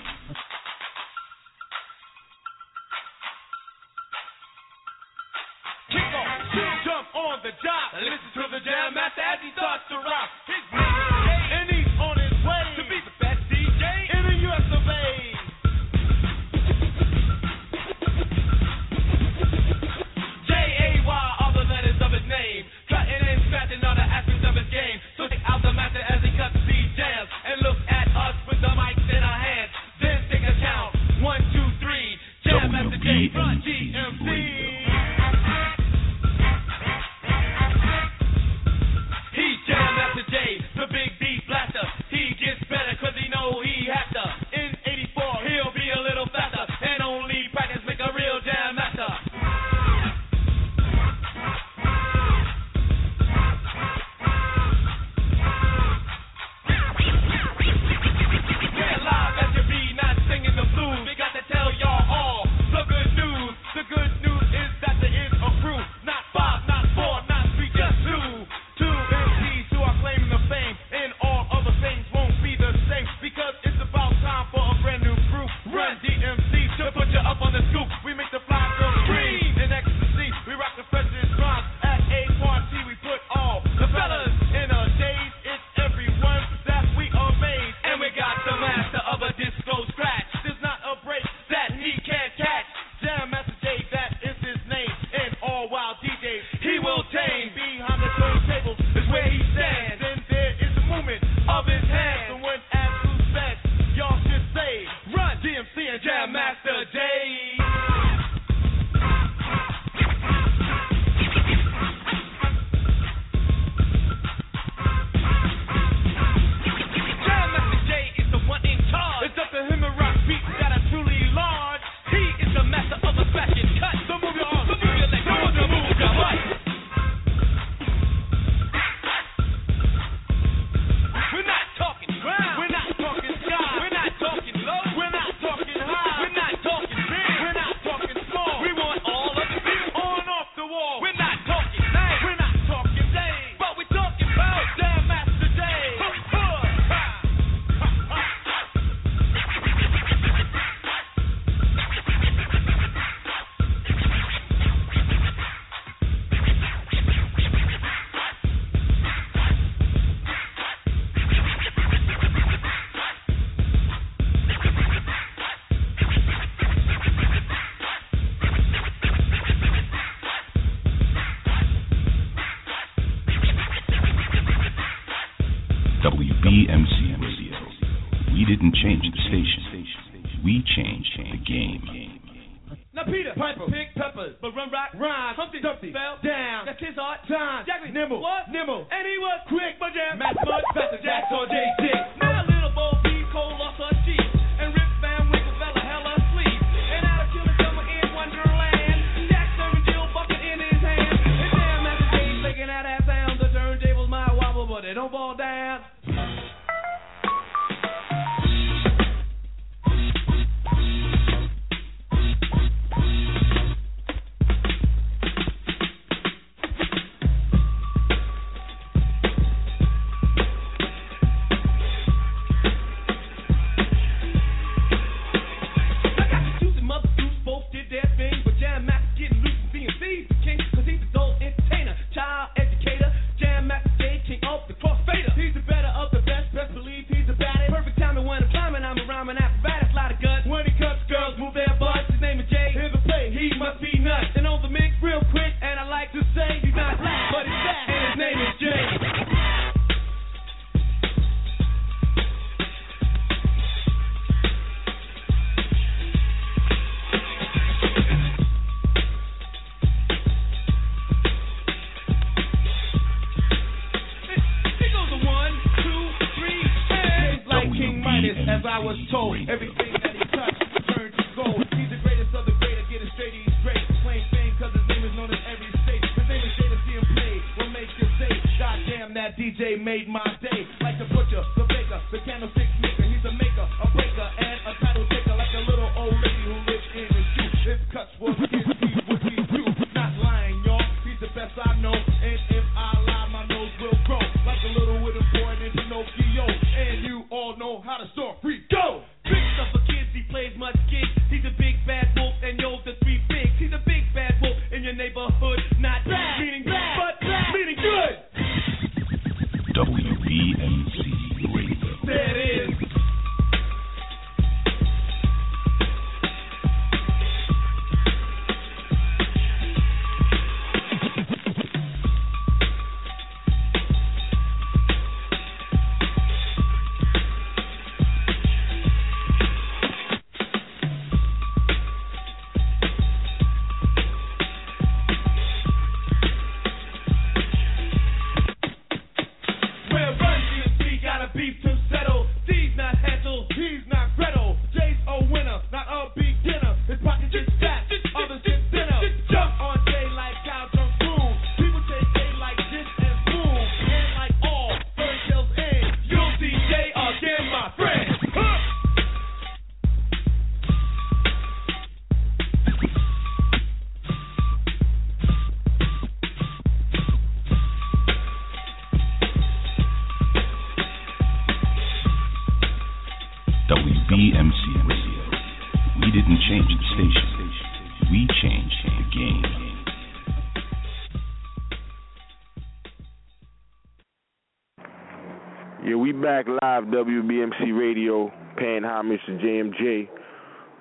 WBMC Radio, paying homage to JMJ.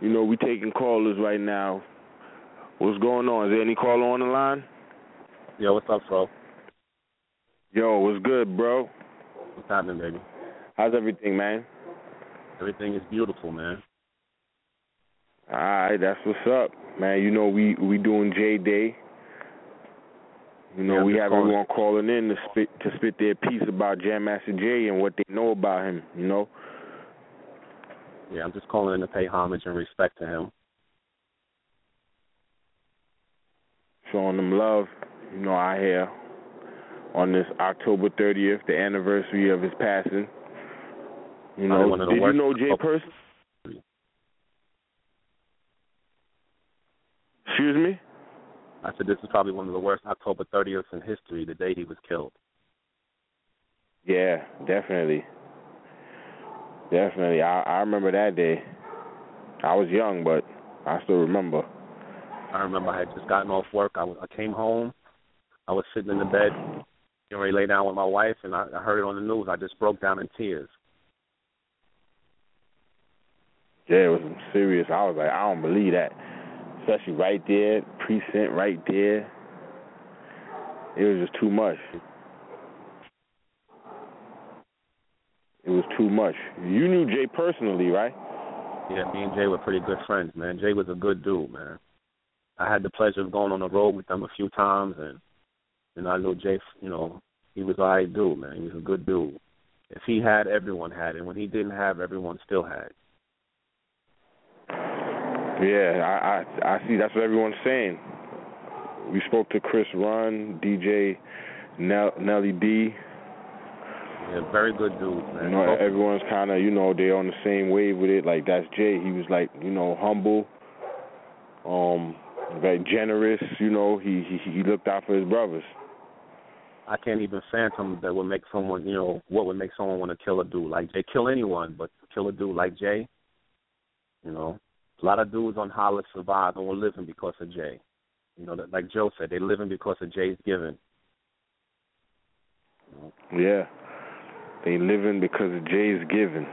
You know, we taking callers right now. What's going on? Is there any caller on the line?
Yo, what's up, bro?
Yo, what's good, bro?
What's happening, baby?
How's everything, man?
Everything is beautiful, man.
All right, that's what's up, man. You know, we we doing J Day. You know,
Yeah,
we have everyone calling in to spit to spit their piece about Jam Master Jay and what they know about him. You know,
Yeah, I'm just calling in to pay homage and respect to him.
showing them love. You know, out here on this October 30th, the anniversary of his passing. You know,
one of the
did you know Jay Person? Excuse me.
I said this is probably one of the worst October 30th in history, the day he was killed.
Yeah, definitely. Definitely. I I remember that day. I was young, but I still remember.
I remember I had just gotten off work. I, was, I came home. I was sitting in the bed, getting ready to lay down with my wife, and I, I heard it on the news. I just broke down in tears.
Yeah, it was serious. I was like, I don't believe that. Especially right there, precinct right there. It was just too much. It was too much. You knew Jay personally, right?
Yeah, me and Jay were pretty good friends, man. Jay was a good dude, man. I had the pleasure of going on the road with them a few times, and and I know Jay. You know, he was a right dude, man. He was a good dude. If he had, everyone had, and when he didn't have, everyone still had.
Yeah, I I, I see. That's what everyone's saying. We spoke to Chris Run, DJ Nell, Nelly D.
Yeah, very good dudes, man.
You know, everyone's kind of, you know, they're on the same wave with it. Like that's Jay. He was like, you know, humble, um, very generous. You know, he he he looked out for his brothers.
I can't even fathom that would make someone, you know, what would make someone want to kill a dude like Jay. Kill anyone, but kill a dude like Jay. You know, a lot of dudes on Hollis survived and were living because of Jay. You know, like Joe said, they living because of Jay's giving.
Yeah, they living because of Jay's giving.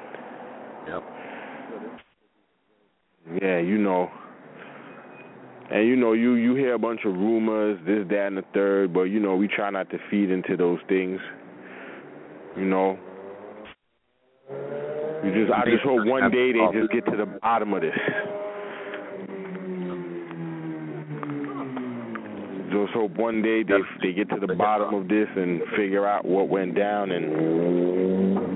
Yep.
Yeah, you know. And you know, you you hear a bunch of rumors, this, that, and the third, but you know, we try not to feed into those things. You know. You just, I just hope one day they just get to the bottom of this. Just hope one day they they get to the bottom of this and figure out what went down and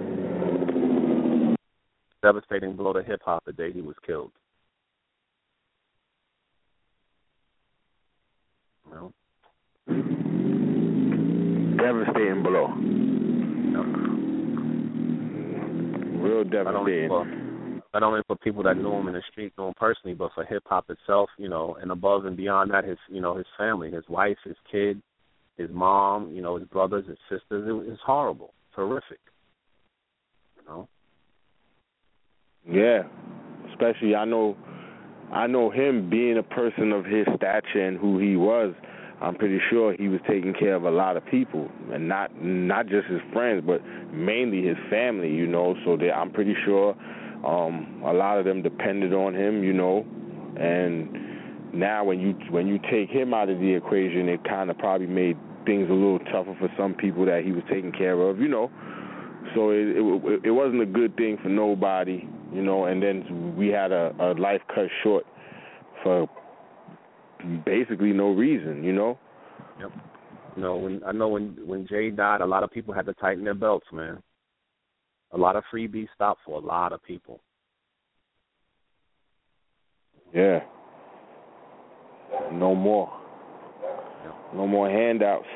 devastating blow to hip hop the day he was killed. Know?
Devastating blow. Real
Not only
devastating.
Not only for people that knew him in the mm. street, knew him personally, but for hip hop itself, you know, and above and beyond that, his you know his family, his wife, his kid, his mom, you know, his brothers, his sisters. It was it's horrible, terrific. You know.
Yeah, especially I know, I know him being a person of his stature and who he was. I'm pretty sure he was taking care of a lot of people, and not not just his friends, but mainly his family. You know, so they, I'm pretty sure um, a lot of them depended on him. You know, and now when you when you take him out of the equation, it kind of probably made things a little tougher for some people that he was taking care of. You know, so it it, it wasn't a good thing for nobody, you know. And then we had a, a life cut short for basically no reason, you know.
Yep. Know, when I know when when Jay died, a lot of people had to tighten their belts, man. A lot of freebies stop for a lot of people.
Yeah. No more. No more handouts.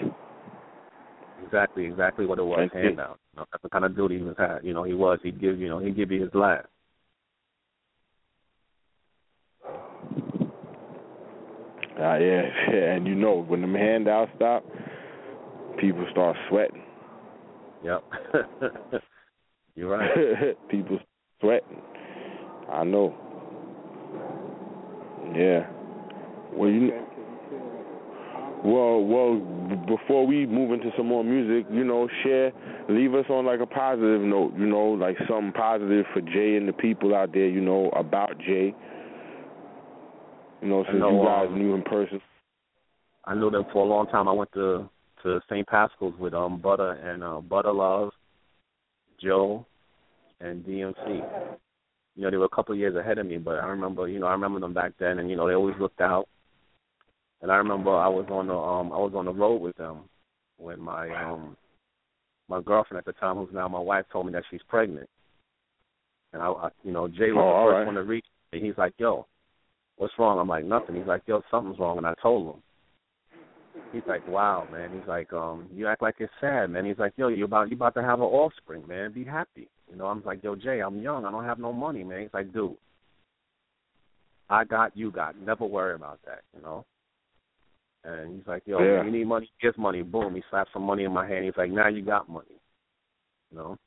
Exactly, exactly what it was.
Thank you.
Know, that's the kind of dude he was had. You know, he was. He'd give you know he'd give you his last.
Ah, yeah, (laughs) and you know when them handouts stop, people start sweating.
Yep. (laughs) You're right. (laughs)
people sweating. I know. Yeah. Well, you. Well, well. Before we move into some more music, you know, share, leave us on like a positive note. You know, like something positive for Jay and the people out there. You know about Jay. You know, since
know,
you guys
um,
knew him personally.
I knew them for a long time. I went to to St. Pascal's with um Butter and uh Butter Love, Joe, and DMC. You know, they were a couple of years ahead of me, but I remember, you know, I remember them back then, and you know, they always looked out. And I remember I was on the um I was on the road with them when my um my girlfriend at the time, who's now my wife, told me that she's pregnant. And I, I you know, Jay was
Oh,
the first
right.
one to reach me. He's like, "Yo, what's wrong?" I'm like, "Nothing." He's like, "Yo, something's wrong," and I told him. He's like, "Wow, man." He's like, "Um, you act like it's sad, man." He's like, "Yo, you about you about to have an offspring, man. Be happy." You know, I'm like, "Yo, Jay, I'm young. I don't have no money, man." He's like, "Dude, I got, you got. Never worry about that." You know. And he's like, "Yo,
Yeah.
you need money? Here's money." Boom. He slapped some money in my hand. He's like, "Now you got money." You know.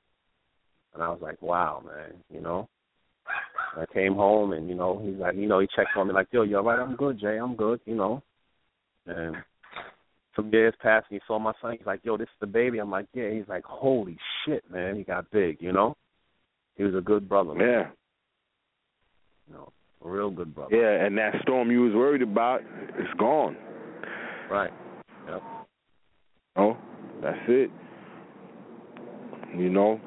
And I was like, "Wow, man." You know. I came home and you know he's like, you know, he checked on me like, "Yo, you all right? I'm good, Jay. I'm good." You know. And some years passed and he saw my son. He's like, "Yo, this is the baby." I'm like, "Yeah." He's like, "Holy shit, man! He got big." You know. He was a good brother. Man.
Yeah.
You know, a real good brother.
Yeah, and that storm you was worried about, it's gone.
Right. Yep.
Oh, that's it. You know,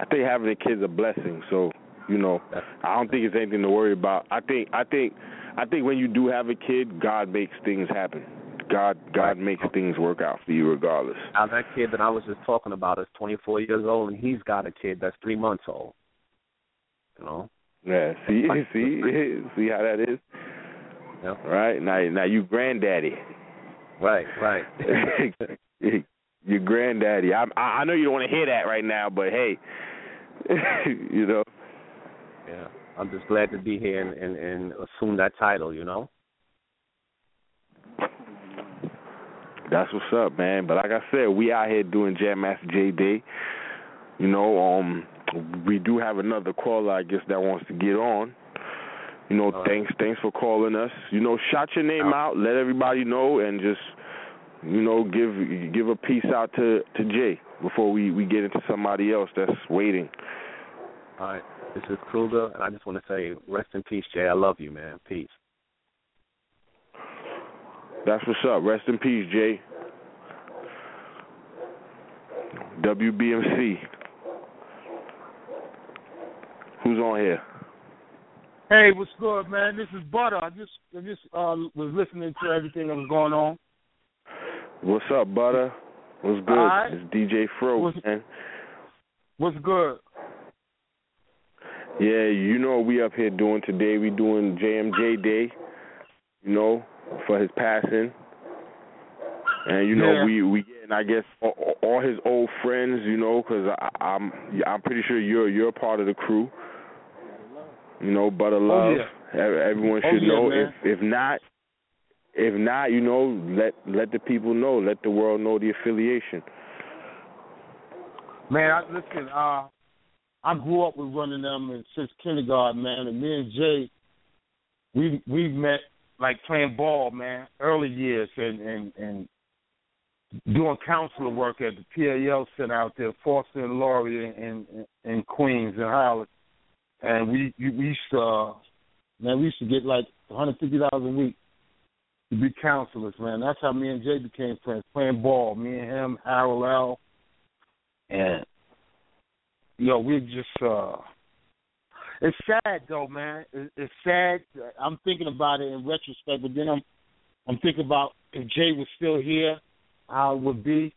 I think having a kid's a blessing. So, you know, I don't think it's anything to worry about. I think, I think, I think when you do have a kid, God makes things happen. God, God makes things work out for you regardless.
Now that kid that I was just talking about is 24 years old, and he's got a kid that's three months old. You know.
Yeah. See, see, (laughs) see how that is.
Yep.
Right now, now you granddaddy.
Right. Right. (laughs)
Your granddaddy. I, I I know you don't want to hear that right now, but hey, (laughs) you know.
Yeah. I'm just glad to be here and, and, and assume that title. You know.
That's what's up, man. But like I said, we out here doing Jam Master Jay Day. You know, um, we do have another caller, I guess, that wants to get on. You know, thanks, thanks for calling us. You know, shout your name out, let everybody know, and just, you know, give give a peace out to to Jay before we we get into somebody else that's waiting.
All right. This is Kruger, and I just want to say, rest in peace, Jay. I love you, man. Peace.
That's what's up. Rest in peace, Jay. WBMC. Who's on here?
Hey, what's good, man? This is Butter. I just I just uh, was listening to everything that was going on.
What's up, Butter? What's good?
Alright.
It's DJ Fro,
What's-
man.
What's good?
Yeah, you know what we up here doing today. We doing JMJ Day, you know, for his passing. And you know
Yeah.
we we getting I guess all, all his old friends, you know, because I'm I'm pretty sure you're you're part of the crew. You know, Butter Love.
yeah.
Ev- Everyone
Oh,
should
yeah,
know.
man.
If if not, if not, you know, let let the people know. Let the world know the affiliation.
Man, I, listen, uh, I grew up with running them since kindergarten, man. And me and Jay, we we met like playing ball, man, early years, and and and doing counselor work at the PAL Center out there, Foster and Laurie in in, in Queens and Howard. And we we used to, uh, man, we used to get like hundred fifty dollars a week to be counselors, man. That's how me and Jay became friends, playing ball. Me and him, Harold L. And you know, we just uh it's sad though, man. It, it's sad. I'm thinking about it in retrospect, but then I'm I'm thinking about if Jay was still here, how it would be.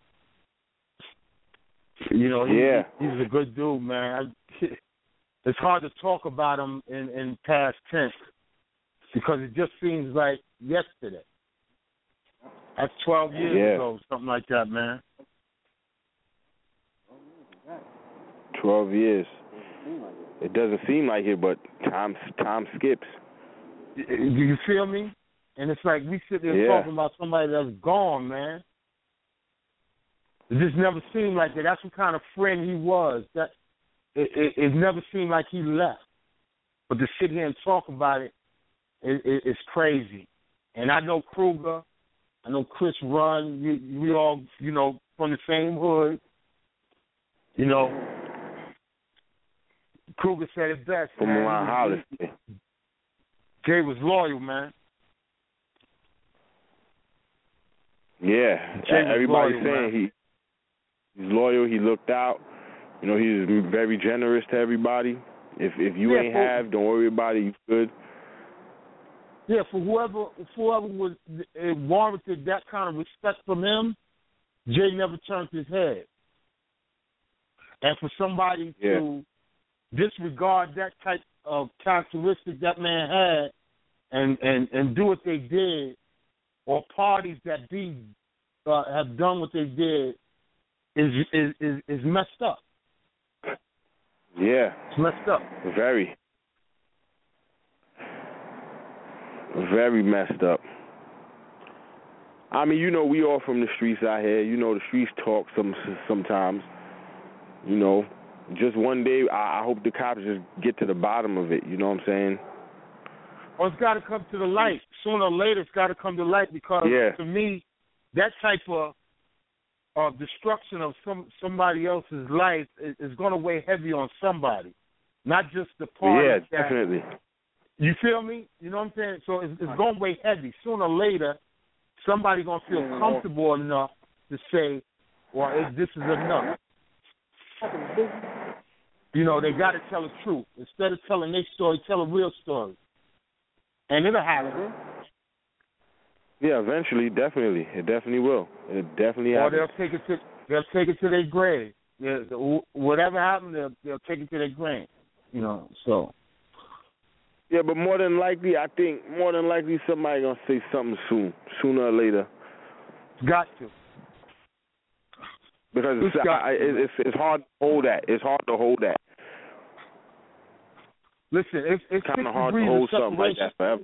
You know, he,
Yeah.
he's a good dude, man. I, (laughs) it's hard to talk about him in in past tense because it just seems like yesterday. That's 12 years
Yeah.
ago, something like that, man.
Twelve years. It doesn't seem like it, but time time skips.
Do you feel me? And it's like we sit there
Yeah.
talking about somebody that's gone, man. It just never seemed like that. That's what kind of friend he was. That it, it, it never seemed like he left. But to sit here and talk about it, it, it it's crazy. And I know Kruger, I know Chris Run. We, we all, you know, from the same hood. You know, Kruger said it best.
From
man.
around Hollis.
Jay was loyal, man.
Yeah,
Jay
everybody's
loyal,
saying
man.
he he's loyal. He looked out. You know, he's very generous to everybody. If if you
Yeah,
ain't
for-
have, don't worry about it. You good.
Yeah, for whoever whoever was it warranted that kind of respect from him, Jay never turned his head. And for somebody
Yeah.
to disregard that type of characteristic that man had and and and do what they did or parties that be uh, have done what they did is is is, is messed up.
Yeah,
It's messed up.
very, very messed up. I mean, you know, we all from the streets out here. You know, the streets talk some sometimes. You know, just one day, I, I hope the cops just get to the bottom of it. You know what I'm saying?
Well, it's got to come to the light. Sooner or later, it's got to come to light because
Yeah.
to me, that type of uh, destruction of some somebody else's life is, is going to weigh heavy on somebody, not just the party.
yeah,
that,
definitely.
You feel me? You know what I'm saying? So it's, it's going to weigh heavy. Sooner or later, somebody going to feel comfortable enough to say, "Well, it, this is enough." You know, they got to tell the truth instead of telling their story. Tell a real story, and it'll happen.
Yeah, eventually, definitely, it definitely will. It definitely
or they'll take it to they'll take it to their grave. Yeah, wh- whatever happened, they'll they'll take it to their grave. You know, so
Yeah, but more than likely, I think more than likely somebody gonna say something soon, sooner or later,
got to.
Because it's, I, it- it's it's hard to hold that. It's hard to hold that.
Listen, it's it's
Kind of hard to hold something like that forever.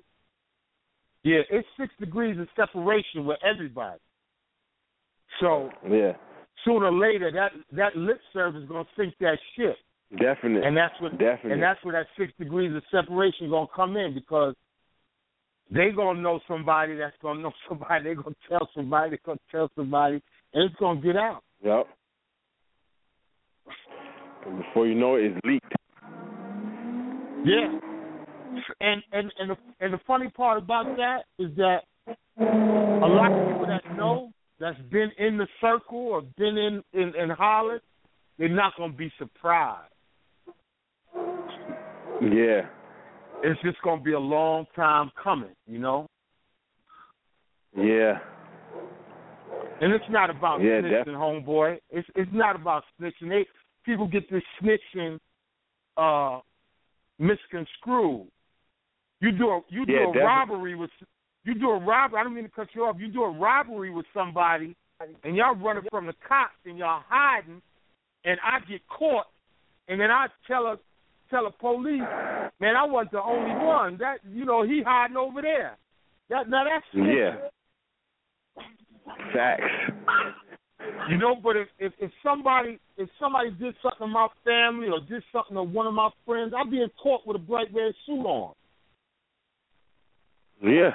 Yeah, it's six degrees of separation with everybody. So
Yeah,
sooner or later, that that lip service is gonna sink that ship,
definitely.
and that's what
definitely.
and that's where that six degrees of separation is gonna come in because they gonna know somebody that's gonna know (laughs) somebody. they're gonna tell somebody. they're gonna tell somebody, and it's gonna get out.
Yep. And before you know it, it's leaked.
Yeah. And and and the and the funny part about that is that a lot of people that know that's been in the circle or been in in, in Holland, they're not gonna be surprised.
Yeah.
It's just gonna be a long time coming, you know.
Yeah.
And it's not about
Yeah,
snitching,
def-
homeboy. It's it's not about snitching. They people get this snitching uh misconstrued. You do a you do
Yeah,
a
definitely.
robbery with you do a robbery. I don't mean to cut you off. You do a robbery with somebody, and y'all running from the cops and y'all hiding, and I get caught, and then I tell a tell a police, man, I wasn't the only one. That you know he hiding over there. That now that's
Yeah. Facts.
You know, but if, if if somebody if somebody did something to my family or did something to one of my friends, I'd be in court with a bright red suit on.
Yeah.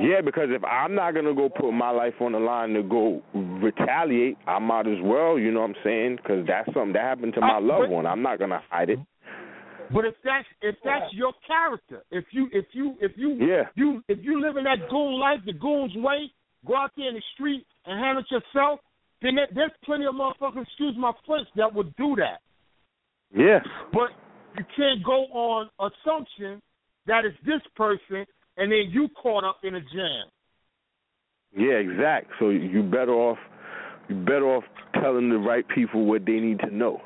Yeah, because if I'm not gonna go put my life on the line to go retaliate, I might as well. You know what I'm saying? Because that's something that happened to my
Uh,
loved
but-
one. I'm not gonna hide it.
But if that's if that's your character, if you if you if you
Yeah.
you if you live in that goon life, the goon's way, go out there in the street and handle it yourself, then there's plenty of motherfuckers, excuse my French, that would do that.
Yeah.
But you can't go on assumption that it's this person and then you caught up in a jam.
Yeah, exact. So you better off you better off telling the right people what they need to know.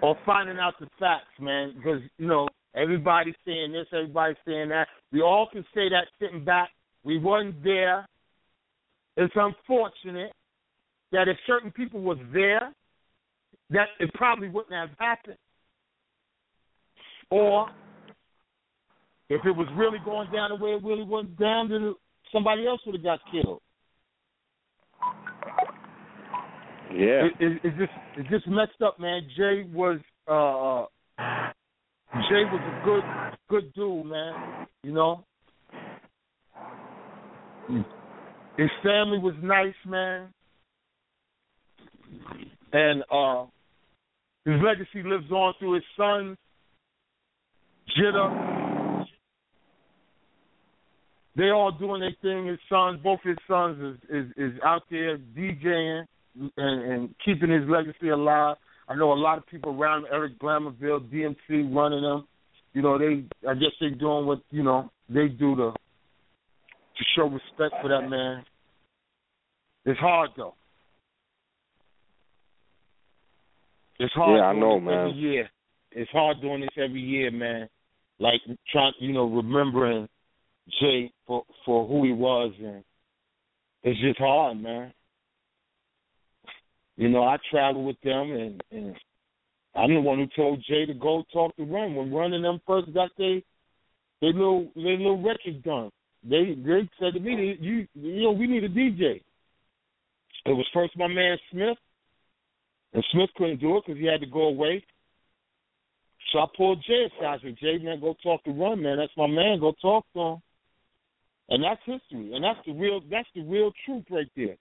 or finding out the facts, man. Because you know everybody's saying this, everybody's saying that. We all can say that sitting back. We wasn't there. It's unfortunate that if certain people was there, that it probably wouldn't have happened. Or if it was really going down the way it really went down, then somebody else would have got killed.
Yeah.
It, it, it's just it's just messed up, man. Jay was uh Jay was a good good dude, man. You know, his family was nice, man, and uh his legacy lives on through his sons, Jitta. They all doing their thing. His sons, both his sons, is is, is out there DJing and, and keeping his legacy alive. I know a lot of people around Eric Glamourville, DMC running them. You know, they I guess they doing what, you know, they do to to show respect for that man. It's hard though. It's hard
Yeah, I know, man.
every year. It's hard doing this every year, man. Like trying you know, remembering Jay for for who he was and it's just hard, man. You know, I travel with them, and, and I'm the one who told Jay to go talk to Run when Run and them first got they they little they little record done. They they said to me, you you know, we need a DJ. It was first my man Smith, and Smith couldn't do it because he had to go away. So I pulled Jay aside. I said, Jay, man, go talk to Run, man. That's my man. Go talk to him. And that's history. And that's the real that's the real truth right there.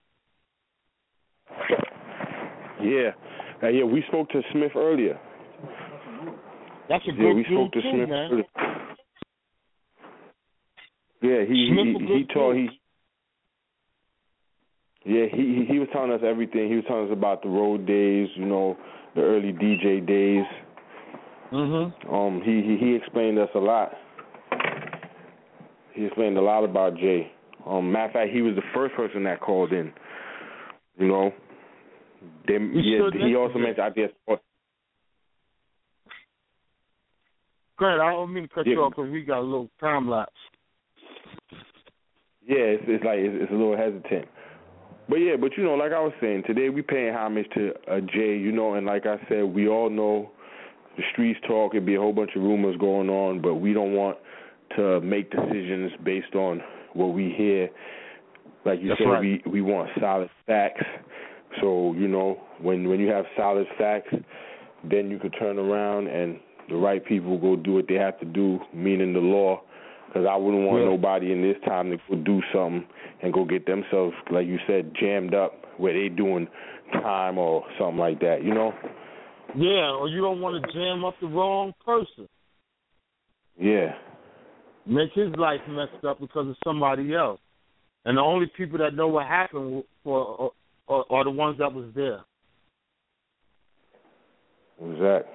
Yeah. Uh, yeah, we spoke to Smith earlier.
That's a good
yeah,
we
spoke to
too,
Smith
man.
earlier. Yeah, he he, he told he Yeah, he he was telling us everything. He was telling us about the road days, you know, the early DJ days.
Mhm.
Um, he he he explained us a lot. He explained a lot about Jay. Um, matter of fact, he was the first person that called in. You know, then
We
yeah, he also mentioned I guess
Go ahead. I don't mean to cut
Yeah.
you off because we got a little time lapse.
Yeah, it's, it's like it's, it's a little hesitant. But yeah, but you know, like I was saying, today we paying homage to uh, Jay, you know, and like I said, we all know the streets talk. It'd be a whole bunch of rumors going on, but we don't want to make decisions based on what we hear. Like you
That's
said,
right.
we we want solid facts. So you know, when when you have solid facts, then you could turn around and the right people go do what they have to do, meaning the law. Because I wouldn't want
Yeah.
nobody in this time to go do something and go get themselves, like you said, jammed up where they doing time or something like that. You know?
Yeah, or you don't want to jam up the wrong person,
Yeah.
make his life messed up because of somebody else. And the only people that know what happened for are, are, are the ones that was there.
Exact.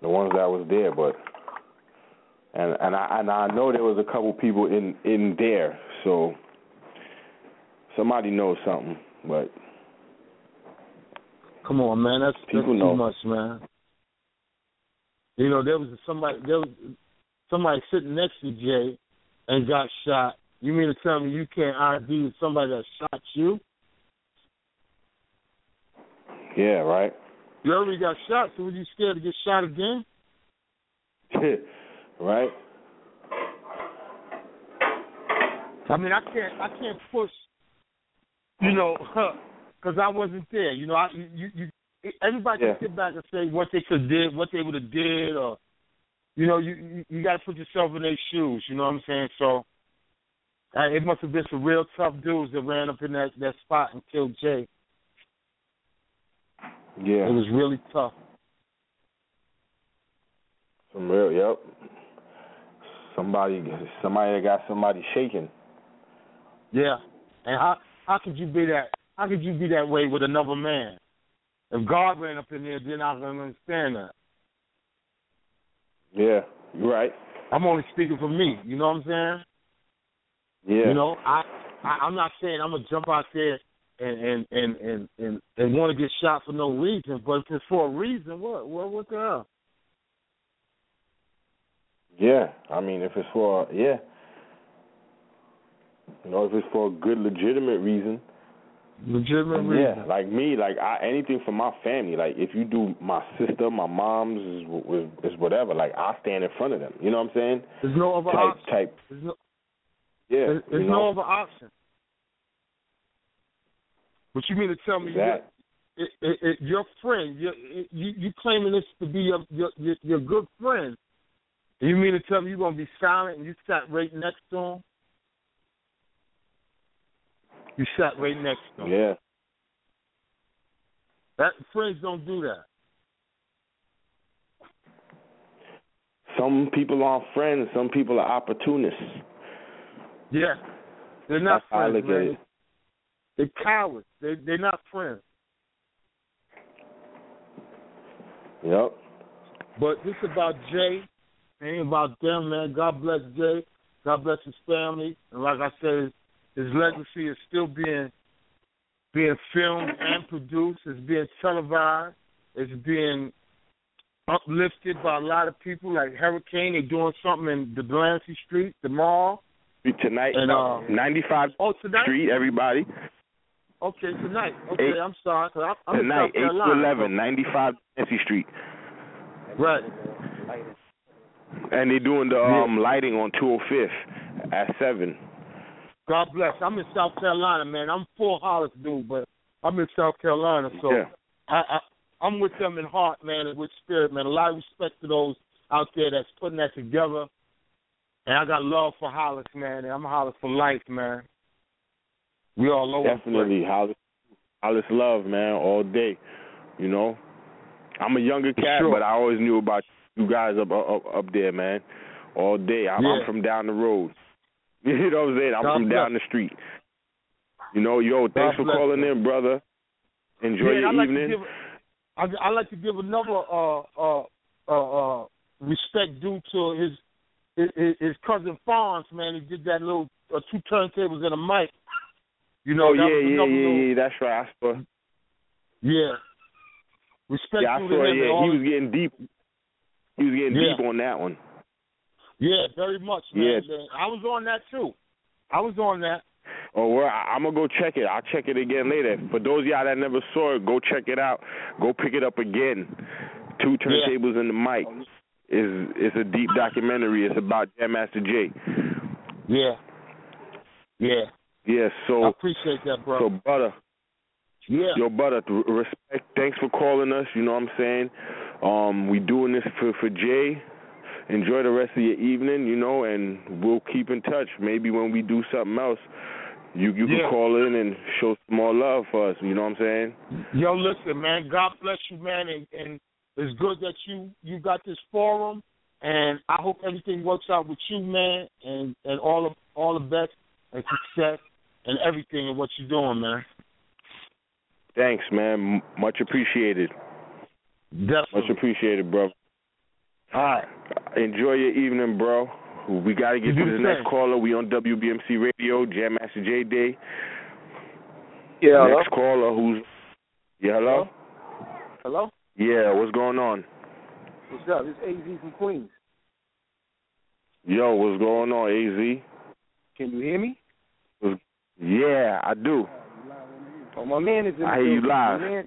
The ones that was there, but and and I and I know there was a couple people in in there, so somebody knows something, but
Come on, man. That's, that's too
know.
much, man. You know, there was somebody there was somebody sitting next to Jay and got shot. You mean to tell me you can't ID somebody that shot you?
Yeah, right.
You already got shot, so were you scared to get shot again? (laughs)
right.
I mean, I can't, I can't push, you know, (laughs) because I wasn't there. You know, I, you, you, everybody
Yeah.
can sit back and say what they could did, what they would have did, or, you know, you, you, you got to put yourself in their shoes. You know what I'm saying? So, uh, it must have been some real tough dudes that ran up in that that spot and killed Jay.
Yeah.
It was really tough.
Some real. Yep. Somebody, somebody that got somebody shaking.
Yeah. And how how could you be that? How could you be that way with another man? If God ran up in there, then I can understand that.
Yeah, you're right.
I'm only speaking for me. You know what I'm saying?
Yeah.
You know, I, I I'm not saying I'm gonna jump out there and and and and and, and want to get shot for no reason, but if it's for a reason, what what what the hell?
Yeah, I mean, if it's for yeah, you know, if it's for a good, legitimate reason.
Legitimate reason.
Yeah, like me, like I anything for my family. Like if you do my sister, my mom's is, is, is whatever. Like I stand in front of them. You know what I'm saying?
There's no other
type
option.
type.
There's no
Yeah.
there's, there's no other option. What you mean to tell me
That-
it, it, it, your friend, your, you you claiming this to be your your your, your good friend? You mean to tell me you're gonna be silent and you sat right next to him? You sat right next to him.
Yeah.
That friends don't do that.
Some people aren't friends. Some people are opportunists.
Yeah, they're not
That's
friends, man. They're cowards. They they're not friends.
Yep.
But this about Jay. It ain't about them, man. God bless Jay. God bless his family. And like I said, his legacy is still being being filmed and produced. It's being televised. It's being uplifted by a lot of people like Hurricane. They're doing something in the Delancey Street, the mall.
Tonight,
And, uh,
95
oh, tonight?
Street, everybody.
Okay, tonight. Okay,
Eight-
I'm sorry. 'cause I'm, I'm
Tonight, 8 to
Carolina.
11, 95 Delancey Street.
Right.
And they're doing the um lighting on 205th at 7.
God bless. I'm in South Carolina, man. I'm full Hollis dude, but I'm in South Carolina, so
Yeah.
I, I I'm with them in heart, man, and with spirit, man. A lot of respect to those out there that's putting that together. And I got love for Hollis, man. And I'm Hollis for life, man. We all over.
Definitely. Hollis, Hollis love, man, all day. You know? I'm a younger cat,
Sure.
but I always knew about you guys up up, up there, man. All day. I'm, I'm from down the road. (laughs) You know what I'm saying? I'm
God
from
bless.
down the street. You know, yo, thanks for
bless
calling in, brother. Enjoy
yeah,
your
I'd
evening.
To give, I, I like to give another uh, uh, uh, uh, respect due to his his, his cousin Fonz, man. He did that little uh, two turntables and a mic. You know,
oh yeah, yeah, yeah, yeah. That's right. I saw.
Yeah. Respect
Yeah, I saw. Yeah, he was getting deep. He was getting
Yeah.
deep on that one.
Yeah, very much, man.
Yeah.
I was on that too. I was on that.
Oh, well, I- I'm gonna go check it. I'll check it again later. For those of y'all that never saw it, go check it out. Go pick it up again. Two turntables and the mic is it's a deep documentary. It's about Jam Master Jay.
Yeah. Yeah.
Yeah.
I
So
appreciate that, bro.
so butter.
Yeah.
Yo, butter. Respect. Thanks for calling us. You know what I'm saying. Um, we doing this for for Jay. Enjoy the rest of your evening. You know, and we'll keep in touch. Maybe when we do something else. You you
Yeah.
can call in and show some more love for us. You know what I'm saying?
Yo, listen, man. God bless you, man, and, and it's good that you you got this forum, and I hope everything works out with you, man, and and all of all the best and success and everything in what you're doing, man.
Thanks, man. M- Much appreciated.
Definitely.
Much appreciated, bro.
All right.
Enjoy your evening, bro. We got to get
You
to the
the
next
same.
caller. We on WBMC Radio, Jam Master Jay Day.
Yeah, hello?
Next caller, who's yeah, hello?
Hello?
Yeah, what's going on?
What's up? It's AZ from Queens.
Yo, what's going on, AZ?
Can you hear me?
Yeah, I do.
Oh, my man is in the
I hear you
building.
live.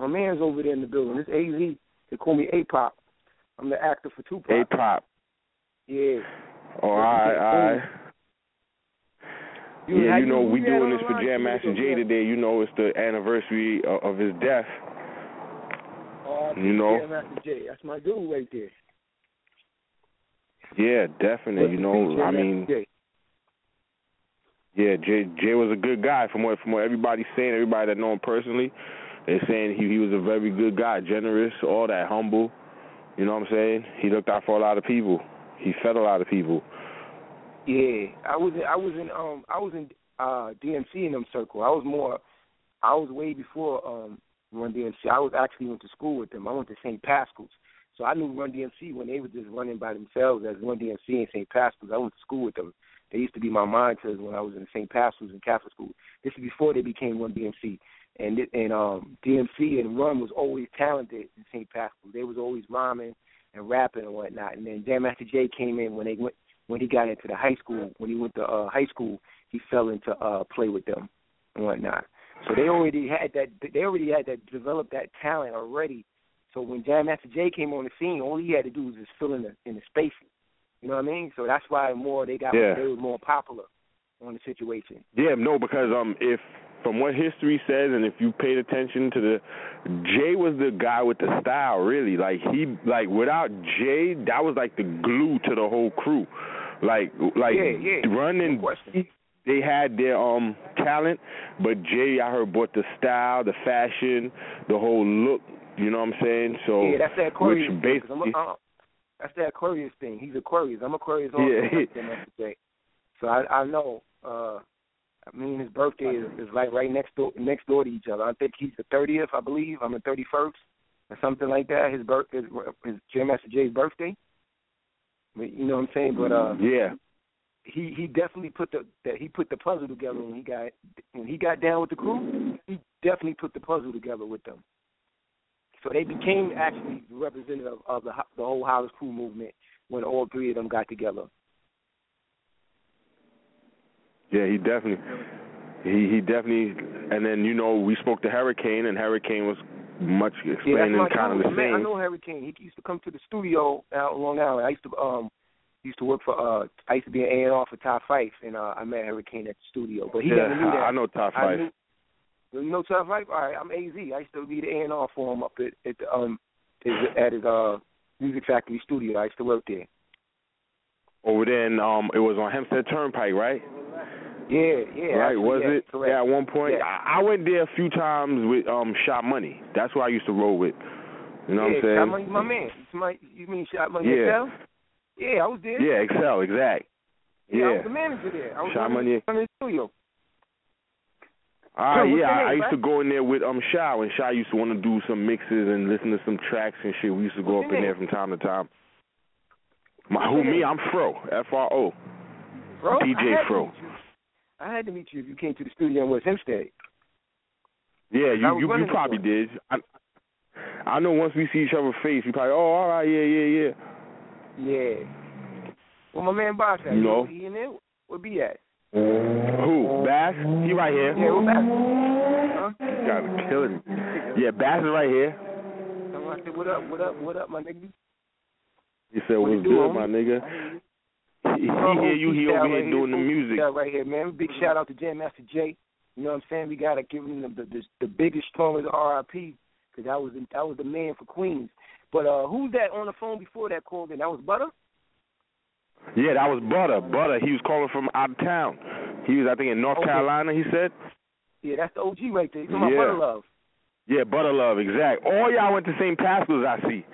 My, man's over there in the building. It's AZ. They call me A-Pop. I'm the actor for Tupac.
A pop.
Yeah.
Oh, all right, all right.
You-
Yeah, you know we doing this for? Jam Master Jay today. You know it's the anniversary of, of his death.
Oh,
You know.
Jam Master Jay. That's my dude right there.
Yeah, definitely. You know, I
Master
mean,
Jay.
yeah, Jay Jay was a good guy. From what from what everybody's saying, everybody that know him personally, they're saying he he was a very good guy, generous, all that, humble. You know what I'm saying? He looked out for a lot of people. He fed a lot of people.
Yeah, I was I was in um I was in uh DMC in them circle. I was more I was way before um Run DMC. I was actually went to school with them. I went to St. Pascal's. So I knew Run DMC when they were just running by themselves as Run DMC and St. Pascal's. I went to school with them. They used to be my monitors when I was in St. Pascal's in Catholic school. This is before they became Run DMC. And and um DMC and Run was always talented in St. Pascal's. They was always rhyming and rapping and whatnot. And then Jam Master Jay came in when they went when he got into the high school. When he went to uh, high school, he fell into uh, play with them and whatnot. So they already had that. They already had that developed that talent already. So when Jam Master Jay came on the scene, all he had to do was just fill in the in the spaces. You know what I mean? So that's why more they got
Yeah.
they were more popular on the situation.
Yeah, no, because um, if from what history says, and if you paid attention to the, Jay was the guy with the style. Really, like he, like without Jay, that was like the glue to the whole crew. Like, like
Yeah, yeah,
Run and they had their um talent, but Jay, I heard, brought the style, the fashion, the whole look. You know what I'm saying? So,
yeah, that's that Aquarius
which
thing. 'cause I'm
basically,
a, uh, that's that Aquarius thing. He's Aquarius. I'm Aquarius.
Yeah.
Jam Master Jay. So I I know. uh I mean, his birthday is, is like right next door next door to each other. I think he's the thirtieth, I believe. I'm the thirty first, or something like that. His birth is his Jam Master Jay's birthday. But you know what I'm saying? But uh,
yeah,
he he definitely put the that he put the puzzle together when he got when he got down with the crew. He definitely put the puzzle together with them. So they became actually the representative of the the whole Hollis Crew movement when all three of them got together.
Yeah, he definitely, he he definitely, and then you know we spoke to Hurricane, and Hurricane was much
Yeah,
explaining
my
kind of the.
Man, I know Hurricane. He used to come to the studio out on Long Island. I used to um used to work for uh I used to be an A and R for Top Fife and uh I met Hurricane at the studio. But he
Yeah,
never knew that.
I know Top Fife.
knew- you know Top Fife? All right, I'm AZ. I used to be the A and R for him up at, at the, um his, at his uh music factory studio. I used to work there.
Over there, in, um, it was on Hempstead Turnpike, right?
Yeah, yeah.
right,
actually,
was
yeah,
it?
Correct.
Yeah, at one point,
Yeah.
I, I went there a few times with um Shot Money. That's who I used to roll with. You know
yeah,
what I'm saying?
Shot Money, my man. My, you mean Shot Money
Yeah.
Excel? Yeah, I was there.
Yeah, Excel, exact.
Yeah, I was the manager there. I was
Shot Money.
running the studio. Sure, what's
yeah, I, I used
right?
to go in there with um Shy when Shy used to want to do some mixes and listen to some tracks and shit. We used to go
What's
up in there from time to time. My
What's
who me?
name?
I'm Fro, F R O. DJ Fro.
you. I had to meet you if you came to the studio in West Hempstead.
Yeah, you you, you probably did. I, I know once we see each other face, we probably oh all right yeah yeah yeah.
Yeah. Well, my man Boss at?
You know.
He in there? Where be at?
Who? Bass? He right here.
Yeah, where Bass? Huh?
He's got to killing. Yeah, Bass is right here.
I said, what up, what up, what up, my nigga?
He said,
What
"What's good, my nigga?" He, he hear you. He over
right
here doing the music.
right here, man. Big shout out to Jam Master Jay. You know what I'm saying? We gotta give him the the, the, the biggest, strongest RIP because that was the, that was the man for Queens. But uh who's that on the phone before that called in? That was Butter.
Yeah, that was Butter. Butter. He was calling from out of town. He was, I think, in North
Okay.
Carolina. He said.
Yeah, that's the OG right there. He's talking
Yeah.
about Butter Love.
Yeah, Butter Love. Exact. All y'all went to St. Pascal's. I see.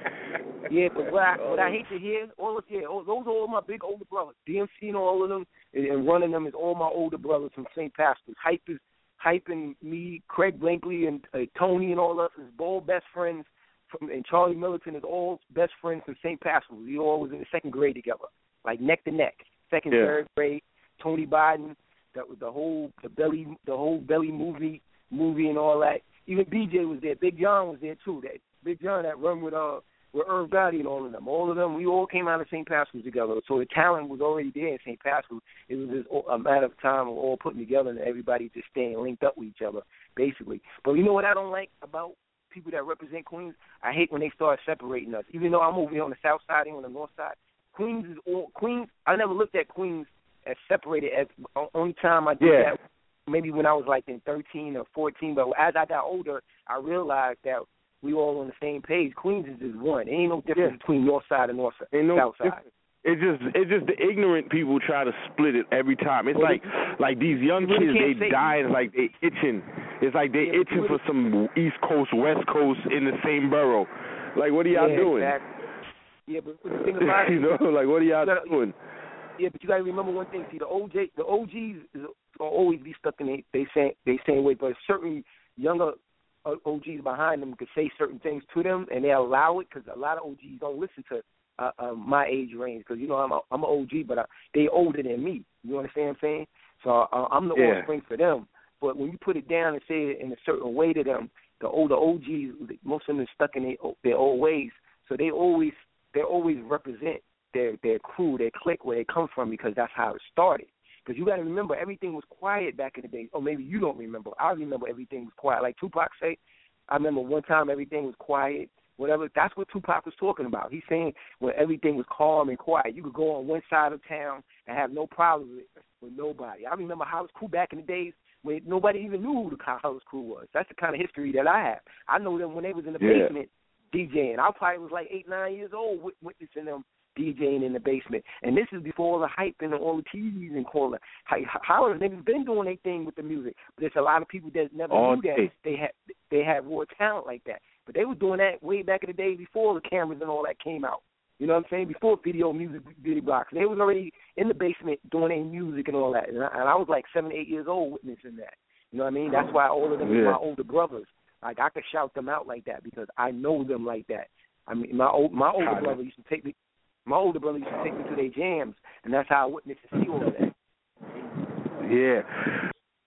Yeah, but what I what I hate to hear, all of yeah, all, those are all my big older brothers. DMC and all of them, and, and running them is all my older brothers from St. Pascal's. Hype is hyping me, Craig Blankley and uh, Tony and all of us is all best friends from, and Charlie Militant is all best friends from St. Pascal's. We all was in the second grade together, like neck to neck, second,
Yeah.
third grade. Tony Biden, that was the whole the belly the whole belly movie movie and all that. Even BJ was there. Big John was there too. That Big John that run with uh with Irv Gotti and all of them. All of them, we all came out of St. Pascal's together. So the talent was already there in St. Pascal's. It was just a matter of time of all putting together and everybody just staying linked up with each other, basically. But you know what I don't like about people that represent Queens? I hate when they start separating us. Even though I'm over here on the south side and on the north side, Queens is all Queens. I never looked at Queens as separated. As only time I did
Yeah.
that maybe when I was like in 13 or 14. But as I got older, I realized that we all on the same page. Queens is just one. There ain't no difference between north side and north side,
Ain't no
south side.
It's just it's just the ignorant people try to split it every time. It's
Well,
like like these young
really
kids they die it's like they itching. It's like they
Yeah,
itching for some East Coast West Coast in the same borough. Like what are y'all
yeah,
doing?
Exactly. Yeah, but the thing (laughs) about
you know, like what are y'all
gotta-
doing?
Yeah, but you gotta remember one thing. See, the OJ, the OGs is, will always be stuck in they they same they same way, but certain younger OGs behind them could say certain things to them, and they allow it because a lot of OGs don't listen to uh, uh, my age range because you know I'm a, I'm an OG, but I, they older than me. You understand what I'm saying? So uh, I'm the
Yeah.
offspring for them. But when you put it down and say it in a certain way to them, the older OGs, most of them are stuck in their, their old ways, so they always they always represent their their crew, their clique, where they come from, because that's how it started. Because you got to remember, everything was quiet back in the day. Or maybe you don't remember. I remember everything was quiet. Like Tupac say, I remember one time everything was quiet. Whatever. That's what Tupac was talking about. He's saying when everything was calm and quiet, you could go on one side of town and have no problem with, with nobody. I remember House Crew back in the days when nobody even knew who the House Crew was. That's the kind of history that I have. I know them when they was in the
Yeah.
basement DJing. I probably was like eight, nine years old wit- witnessing them DJing in the basement. And this is before all the hype and all the TVs and calling. Howard niggas been doing their thing with the music, but there's a lot of people that never
All
knew that
day.
they had they had raw talent like that. But they was doing that way back in the day before the cameras and all that came out. You know what I'm saying? Before video music, beauty blocks, they was already in the basement doing their music and all that. And I, and I was like seven, eight years old witnessing that. You know what I mean? That's why all of them
Yeah.
are my older brothers. Like I could shout them out like that because I know them like that. I mean, my old my older brother used to take me. My older brother used to take me to their jams, and that's how I witnessed and see all of that.
Yeah.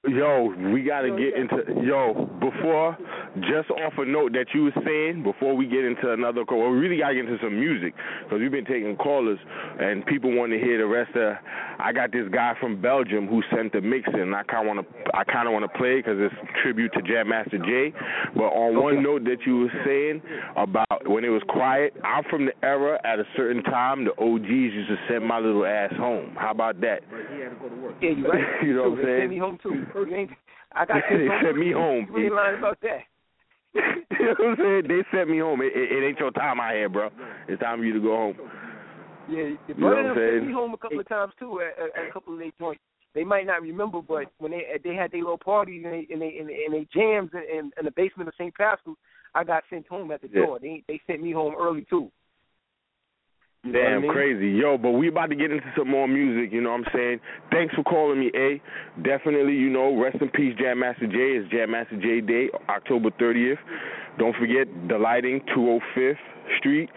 Yo, we gotta get into yo before just off a note that you were saying before we get into another call. Well, we really gotta get into some music because we've been taking callers and people want to hear the rest of. I got this guy from Belgium who sent the mix in. I kind of want to I kind of want to play because it's tribute to Jam Master Jay. But on one note that you were saying about when it was quiet, I'm from the era at a certain time the OGs used to send my little ass home. How about that?
He had to go Yeah, you right. (laughs)
You know what I'm
They
saying?
Send me home too. I got (laughs)
They sent me home,
You ain't lying about that. (laughs)
you know what I'm saying? They sent me home. It, it, it ain't your time out here, bro. It's time for you to go home.
Yeah,
You know what I'm
sent
saying?
me home a couple of times too at, at, at a couple of their joints. They might not remember, but when they they had their little parties and they and they and and they jams in, in, in the basement of St. Pascal, I got sent home at the
Yeah.
door. They they sent me home early too. You what I
Damn
mean?
crazy. Yo, but we about to get into some more music, you know what I'm saying? Thanks for calling me, A. Definitely, you know, rest in peace, Jam Master Jay. It's Jam Master Jay Day, October 30th. Don't forget the lighting, 205th Street.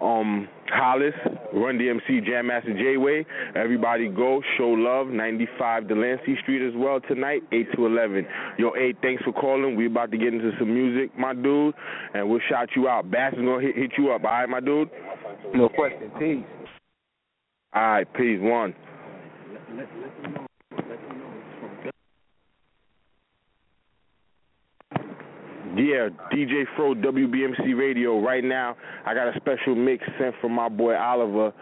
Um, Hollis, Run DMC, Jam Master Jay Way. Everybody go, show love, 95 Delancey Street as well tonight, 8 to 11. Yo, A, thanks for calling. We about to get into some music, my dude, and we'll shout you out. Bass is gonna hit, hit you up, all right, my dude?
No question. Peace.
All right, peace. One. Yeah, DJ Fro, WBMC Radio. Right now, I got a special mix sent from my boy Oliver,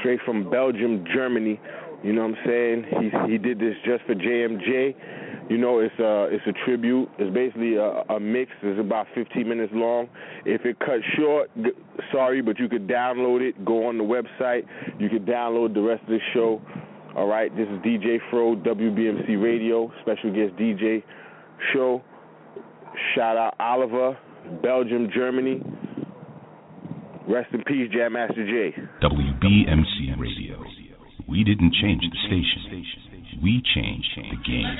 straight from Belgium, Germany. You know what I'm saying? He he did this just for JMJ. You know, it's a it's a tribute. It's basically a, a mix. It's about 15 minutes long. If it cuts short, sorry, but you could download it. Go on the website. You could download the rest of the show. All right, this is DJ Fro, WBMC Radio, special guest DJ show. Shout out Oliver, Belgium, Germany. Rest in peace,
Jam Master Jay.
WBMC Radio.
We didn't change the station. We changed the game.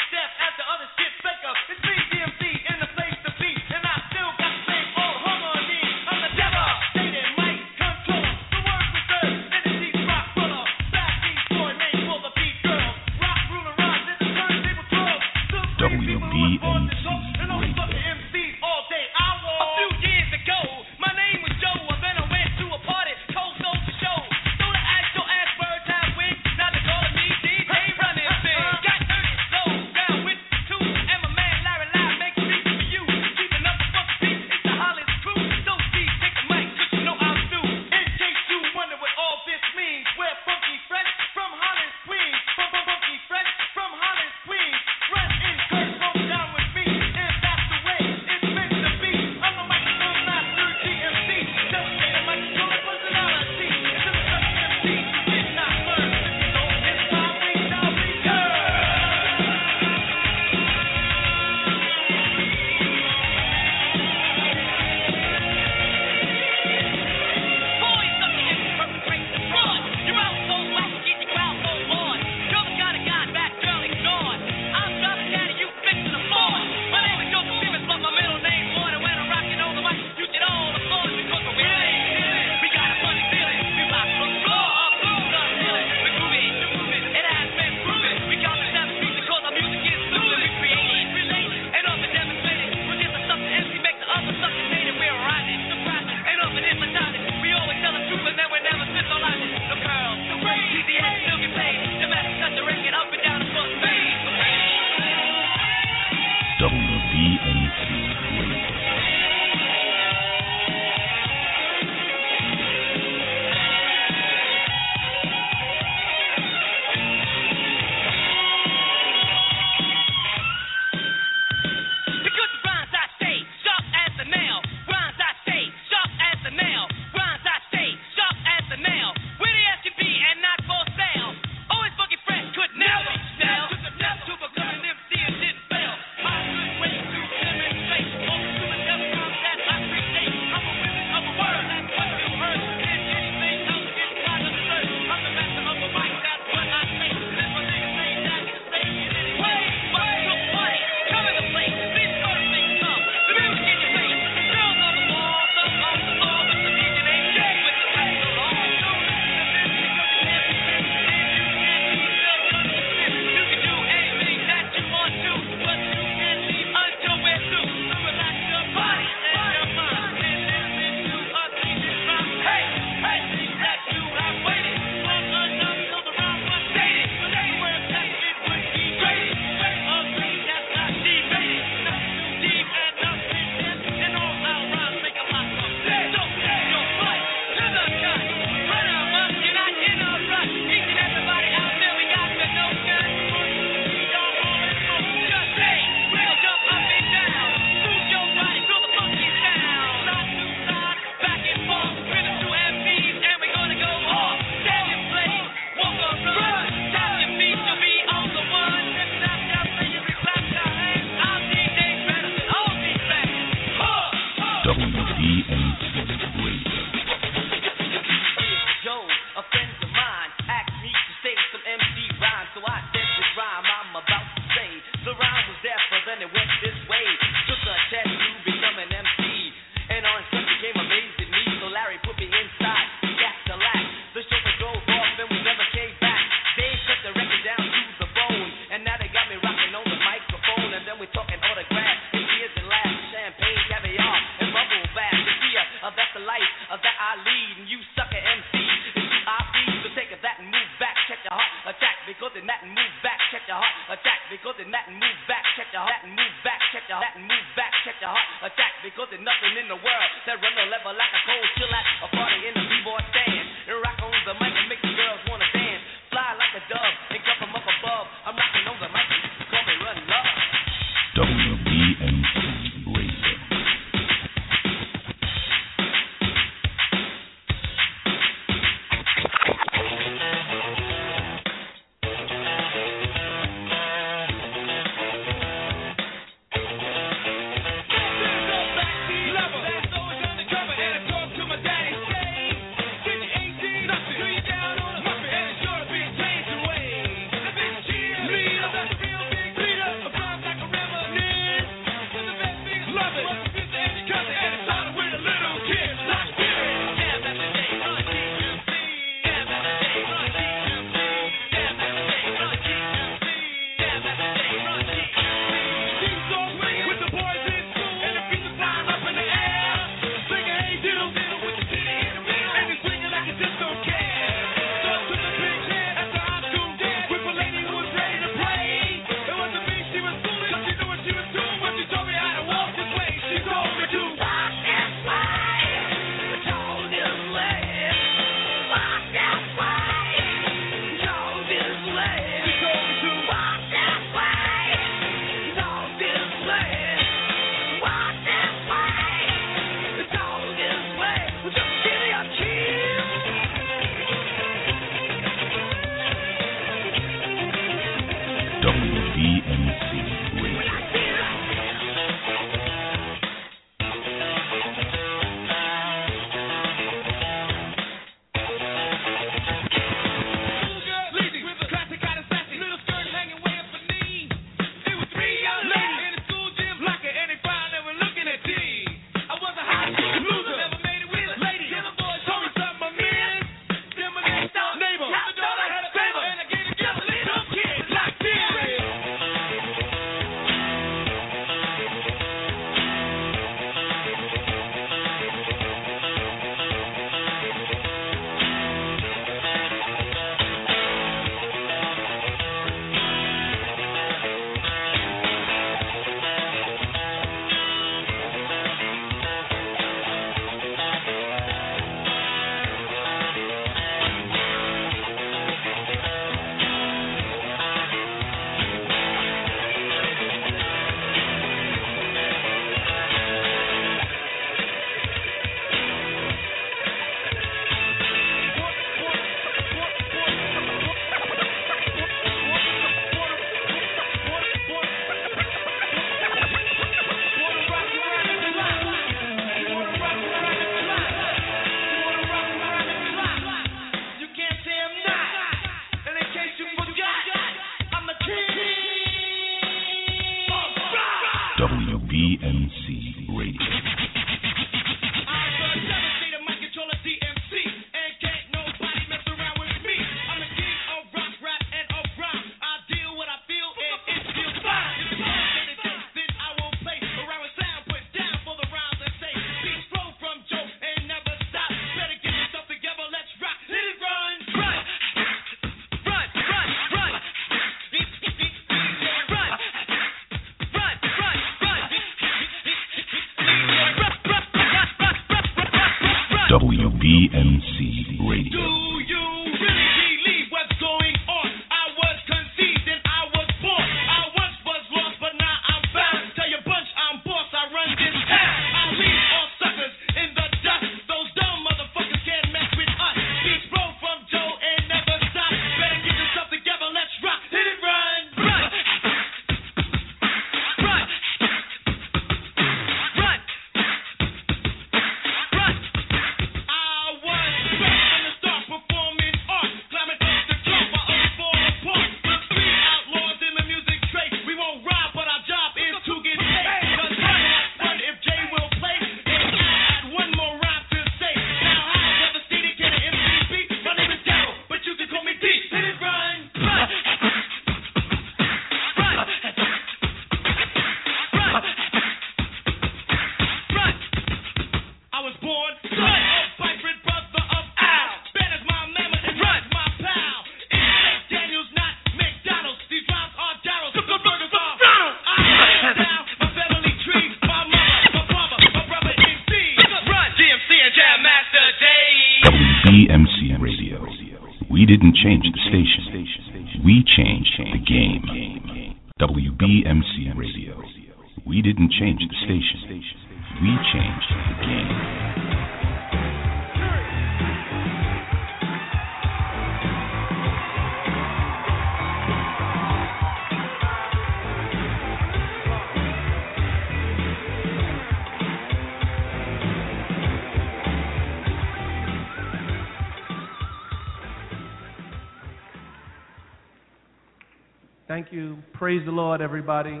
Everybody.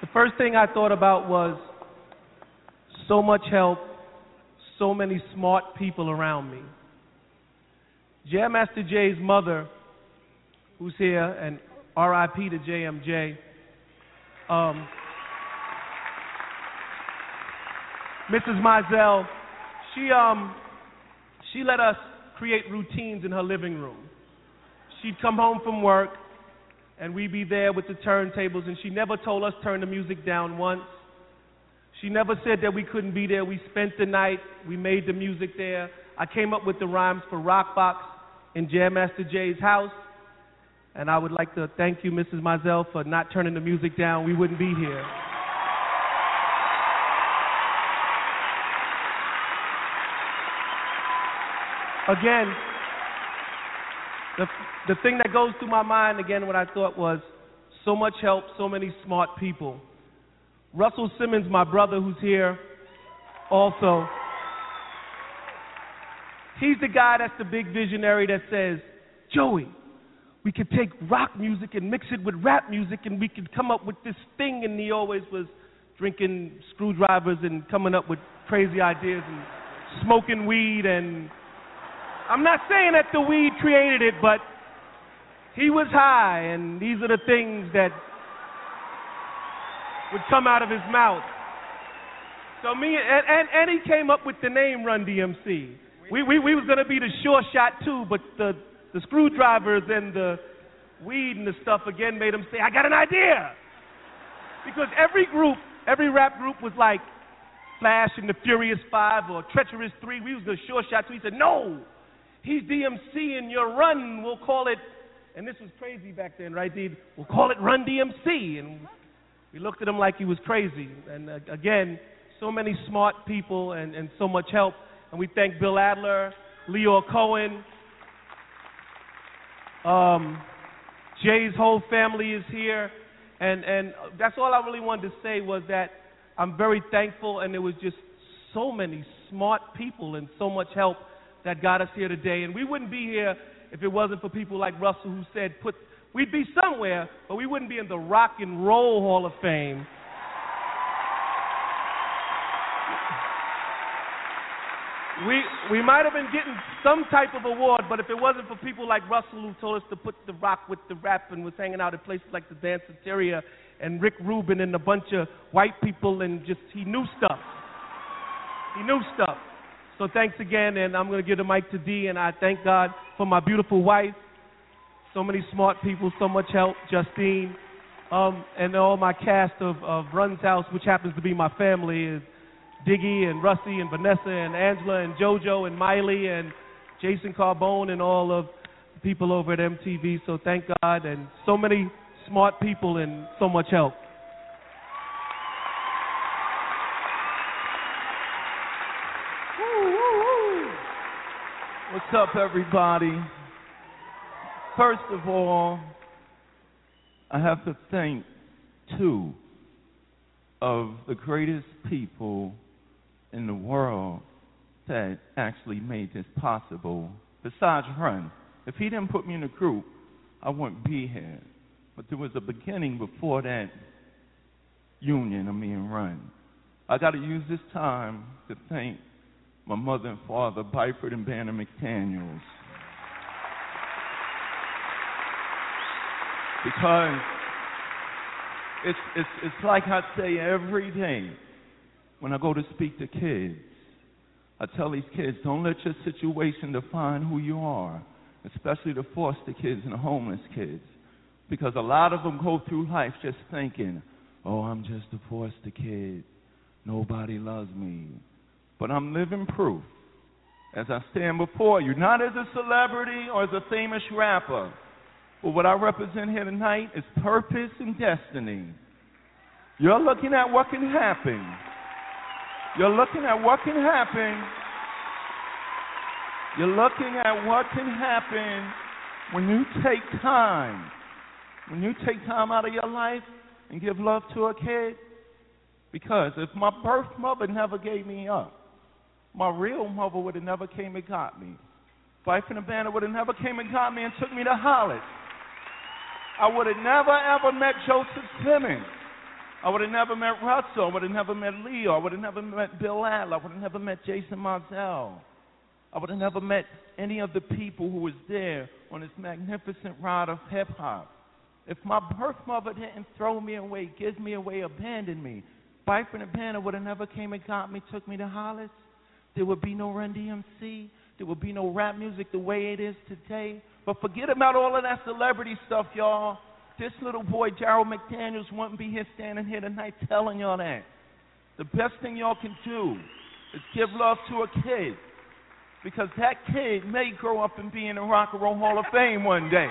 The first thing I thought about was so much help, so many smart people around me. Jam Master Jay's mother, who's here, and RIP to JMJ. Um, Mrs. Mizell, she um she let us create routines in her living room. She'd come home from work and we'd be there with the turntables and she never told us turn the music down once. She never said that we couldn't be there. We spent the night, we made the music there. I came up with the rhymes for Rock Box in Jam Master Jay's house. And I would like to thank you, Mrs. Mizell, for not turning the music down. We wouldn't be here. again, the the thing that goes through my mind again, what I thought was so much help, so many smart people. Russell Simmons, my brother, who's here, also. He's the guy that's the big visionary that says, Joey, we could take rock music and mix it with rap music and we could come up with this thing. And he always was drinking screwdrivers and coming up with crazy ideas and smoking weed and I'm not saying that the weed created it, but he was high, and these are the things that would come out of his mouth. So me and, and, and he came up with the name Run DMC. We we we was gonna be the sure shot too, but the the screwdrivers and the weed and the stuff again made him say, I got an idea. Because every group, every rap group was like Flash and the Furious Five or Treacherous Three. We was the sure shot too. He said, No, He's DMC and your run, we'll call it, and this was crazy back then, right, Dee? We'll call it Run DMC. And we looked at him like he was crazy. And uh, again, so many smart people and, and so much help. And we thank Bill Adler, Lyor Cohen. Um, Jay's whole family is here. And, and that's all I really wanted to say was that I'm very thankful, and there was just so many smart people and so much help that got us here today. And we wouldn't be here if it wasn't for people like Russell who said, put, we'd be somewhere, but we wouldn't be in the Rock and Roll Hall of Fame. We, we might have been getting some type of award, but if it wasn't for people like Russell who told us to put the rock with the rap and was hanging out at places like the Danceteria and Rick Rubin and a bunch of white people and just, he knew stuff. He knew stuff. So thanks again, and I'm going to give the mic to Dee, and I thank God for my beautiful wife. So many smart people, so much help, Justine, um, and all my cast of, of Run's House, which happens to be my family, is Diggy and Rusty and Vanessa and Angela and JoJo and Miley and Jason Carbone and all of the people over at MTV. So thank God, and so many smart people and so much help.
What's up, everybody? First of all, I have to thank two of the greatest people in the world that actually made this possible, besides Run. If he didn't put me in the group, I wouldn't be here. But there was a beginning before that union of me and Run. I got to use this time to thank my mother and father, Byford and Banner McDaniels. Because it's, it's, it's like I say every day when I go to speak to kids. I tell these kids, don't let your situation define who you are, especially the foster kids and the homeless kids. Because a lot of them go through life just thinking, oh, I'm just a foster kid. Nobody loves me. But I'm living proof as I stand before you, not as a celebrity or as a famous rapper, but what I represent here tonight is purpose and destiny. You're looking at what can happen. You're looking at what can happen. You're looking at what can happen when you take time. When you take time out of your life and give love to a kid. Because if my birth mother never gave me up, my real mother would have never came and got me. Wife and Banner would have never came and got me and took me to Hollis. I would have never ever met Joseph Simmons. I would have never met Russell. I would have never met Lyor. I would have never met Bill Adler. I would have never met Jason Mizell. I would have never met any of the people who was there on this magnificent ride of hip hop. If my birth mother didn't throw me away, give me away, abandon me, Byford and Banner would have never came and got me, took me to Hollis. There would be no Run DMC. There would be no rap music the way it is today. But forget about all of that celebrity stuff, y'all. This little boy, Gerald McDaniels, wouldn't be here standing here tonight telling y'all that. The best thing y'all can do is give love to a kid. Because that kid may grow up and be in the Rock and Roll Hall of Fame one day.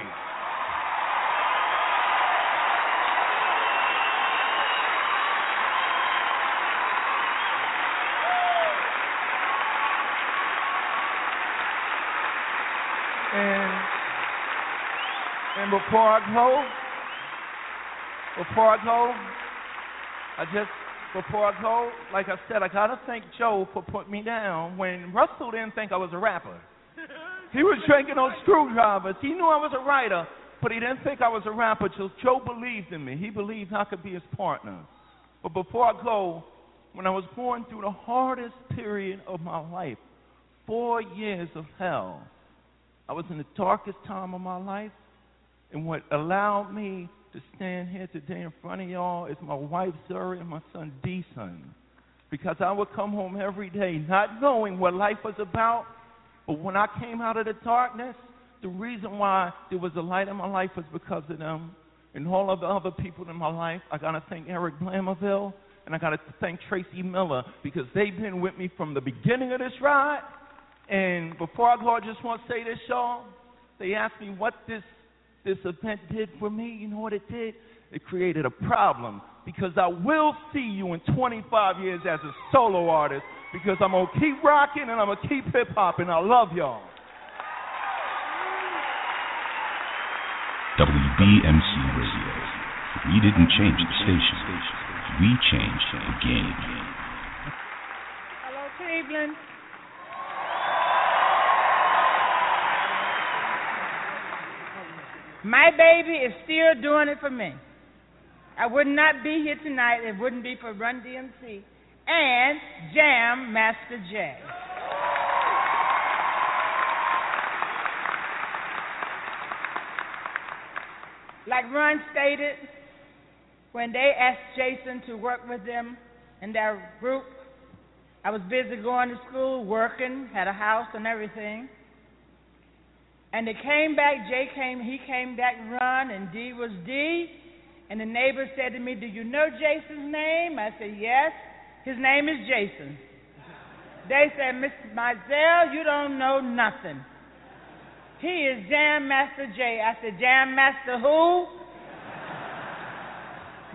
And before I go, before I go, I just before I go, like I said, I gotta thank Joe for putting me down when Russell didn't think I was a rapper. He was drinking on screwdrivers. He knew I was a writer, but he didn't think I was a rapper till Joe believed in me. He believed I could be his partner. But before I go, when I was going through the hardest period of my life, four years of hell, I was in the darkest time of my life, and what allowed me to stand here today in front of y'all is my wife, Zuri, and my son, D-Son. Because I would come home every day not knowing what life was about, but when I came out of the darkness, the reason why there was a light in my life was because of them and all of the other people in my life. I got to thank Eric Blamoville, and I got to thank Tracy Miller because they've been with me from the beginning of this ride. And before I go, I just want to say this, y'all. They asked me what this this event did for me, you know what it did? It created a problem because I will see you in 25 years as a solo artist because I'm going to keep rocking and I'm going to keep hip hop and I love y'all.
WBMC Radio. We didn't change the station. We changed the game.
Hello, Cleveland. My baby is still doing it for me. I would not be here tonight if it wouldn't be for Run DMC and Jam Master Jay. Like Run stated, when they asked Jason to work with them in their group, I was busy going to school, working, had a house and everything. And they came back, Jay came, he came back run, and D was D. And the neighbor said to me, Do you know Jason's name? I said, Yes. His name is Jason. They said, Mr. Mizell, you don't know nothing. He is Jam Master Jay. I said, Jam Master who?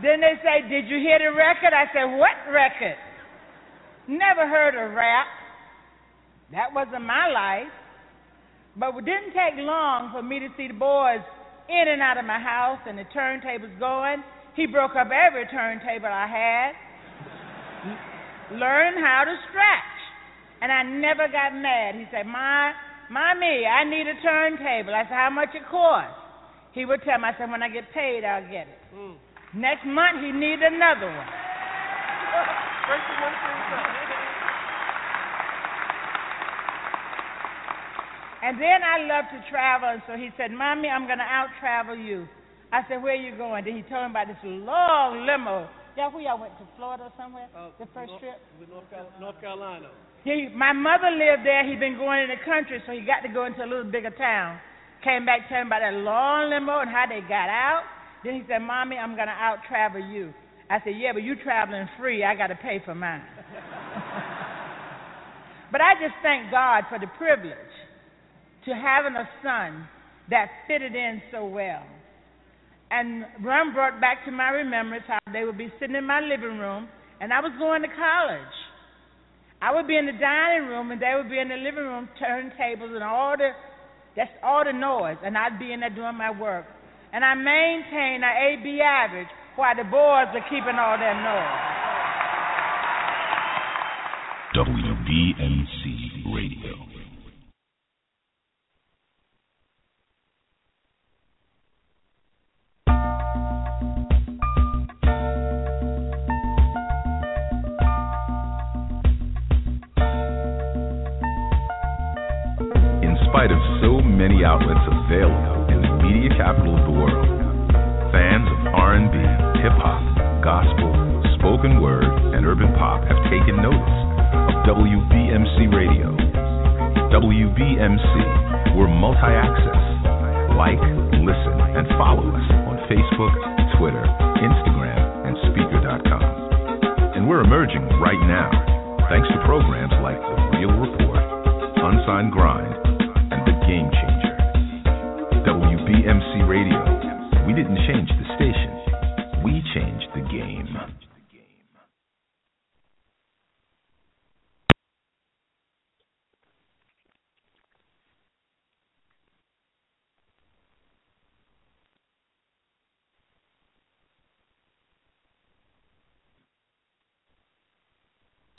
then they say, Did you hear the record? I said, What record? Never heard of rap. That wasn't my life. But it didn't take long for me to see the boys in and out of my house and the turntables going. He broke up every turntable I had, learning how to scratch. And I never got mad. He said, My, Mommy, I need a turntable. I said, How much it cost? He would tell me, I said, When I get paid, I'll get it. Mm. Next month, he needed another one. (laughs) And then I love to travel, and so he said, Mommy, I'm going to out travel you. I said, Where are you going? Then he told me about this long limo. Yeah, where y'all went to Florida or somewhere?
Uh,
the first
North,
trip?
North, Carolina, North Carolina.
He, my mother lived there. He'd been going in the country, so he got to go into a little bigger town. Came back telling about that long limo and how they got out. Then he said, Mommy, I'm going to out travel you. I said, Yeah, but you're traveling free. I got to pay for mine. (laughs) But I just thank God for the privilege to having a son that fitted in so well. And Run brought back to my remembrance how they would be sitting in my living room, and I was going to college. I would be in the dining room, and they would be in the living room, turntables, and all the that's all the noise, and I'd be in there doing my work. And I maintained an AB average while the boys are keeping all that
noise. WBMC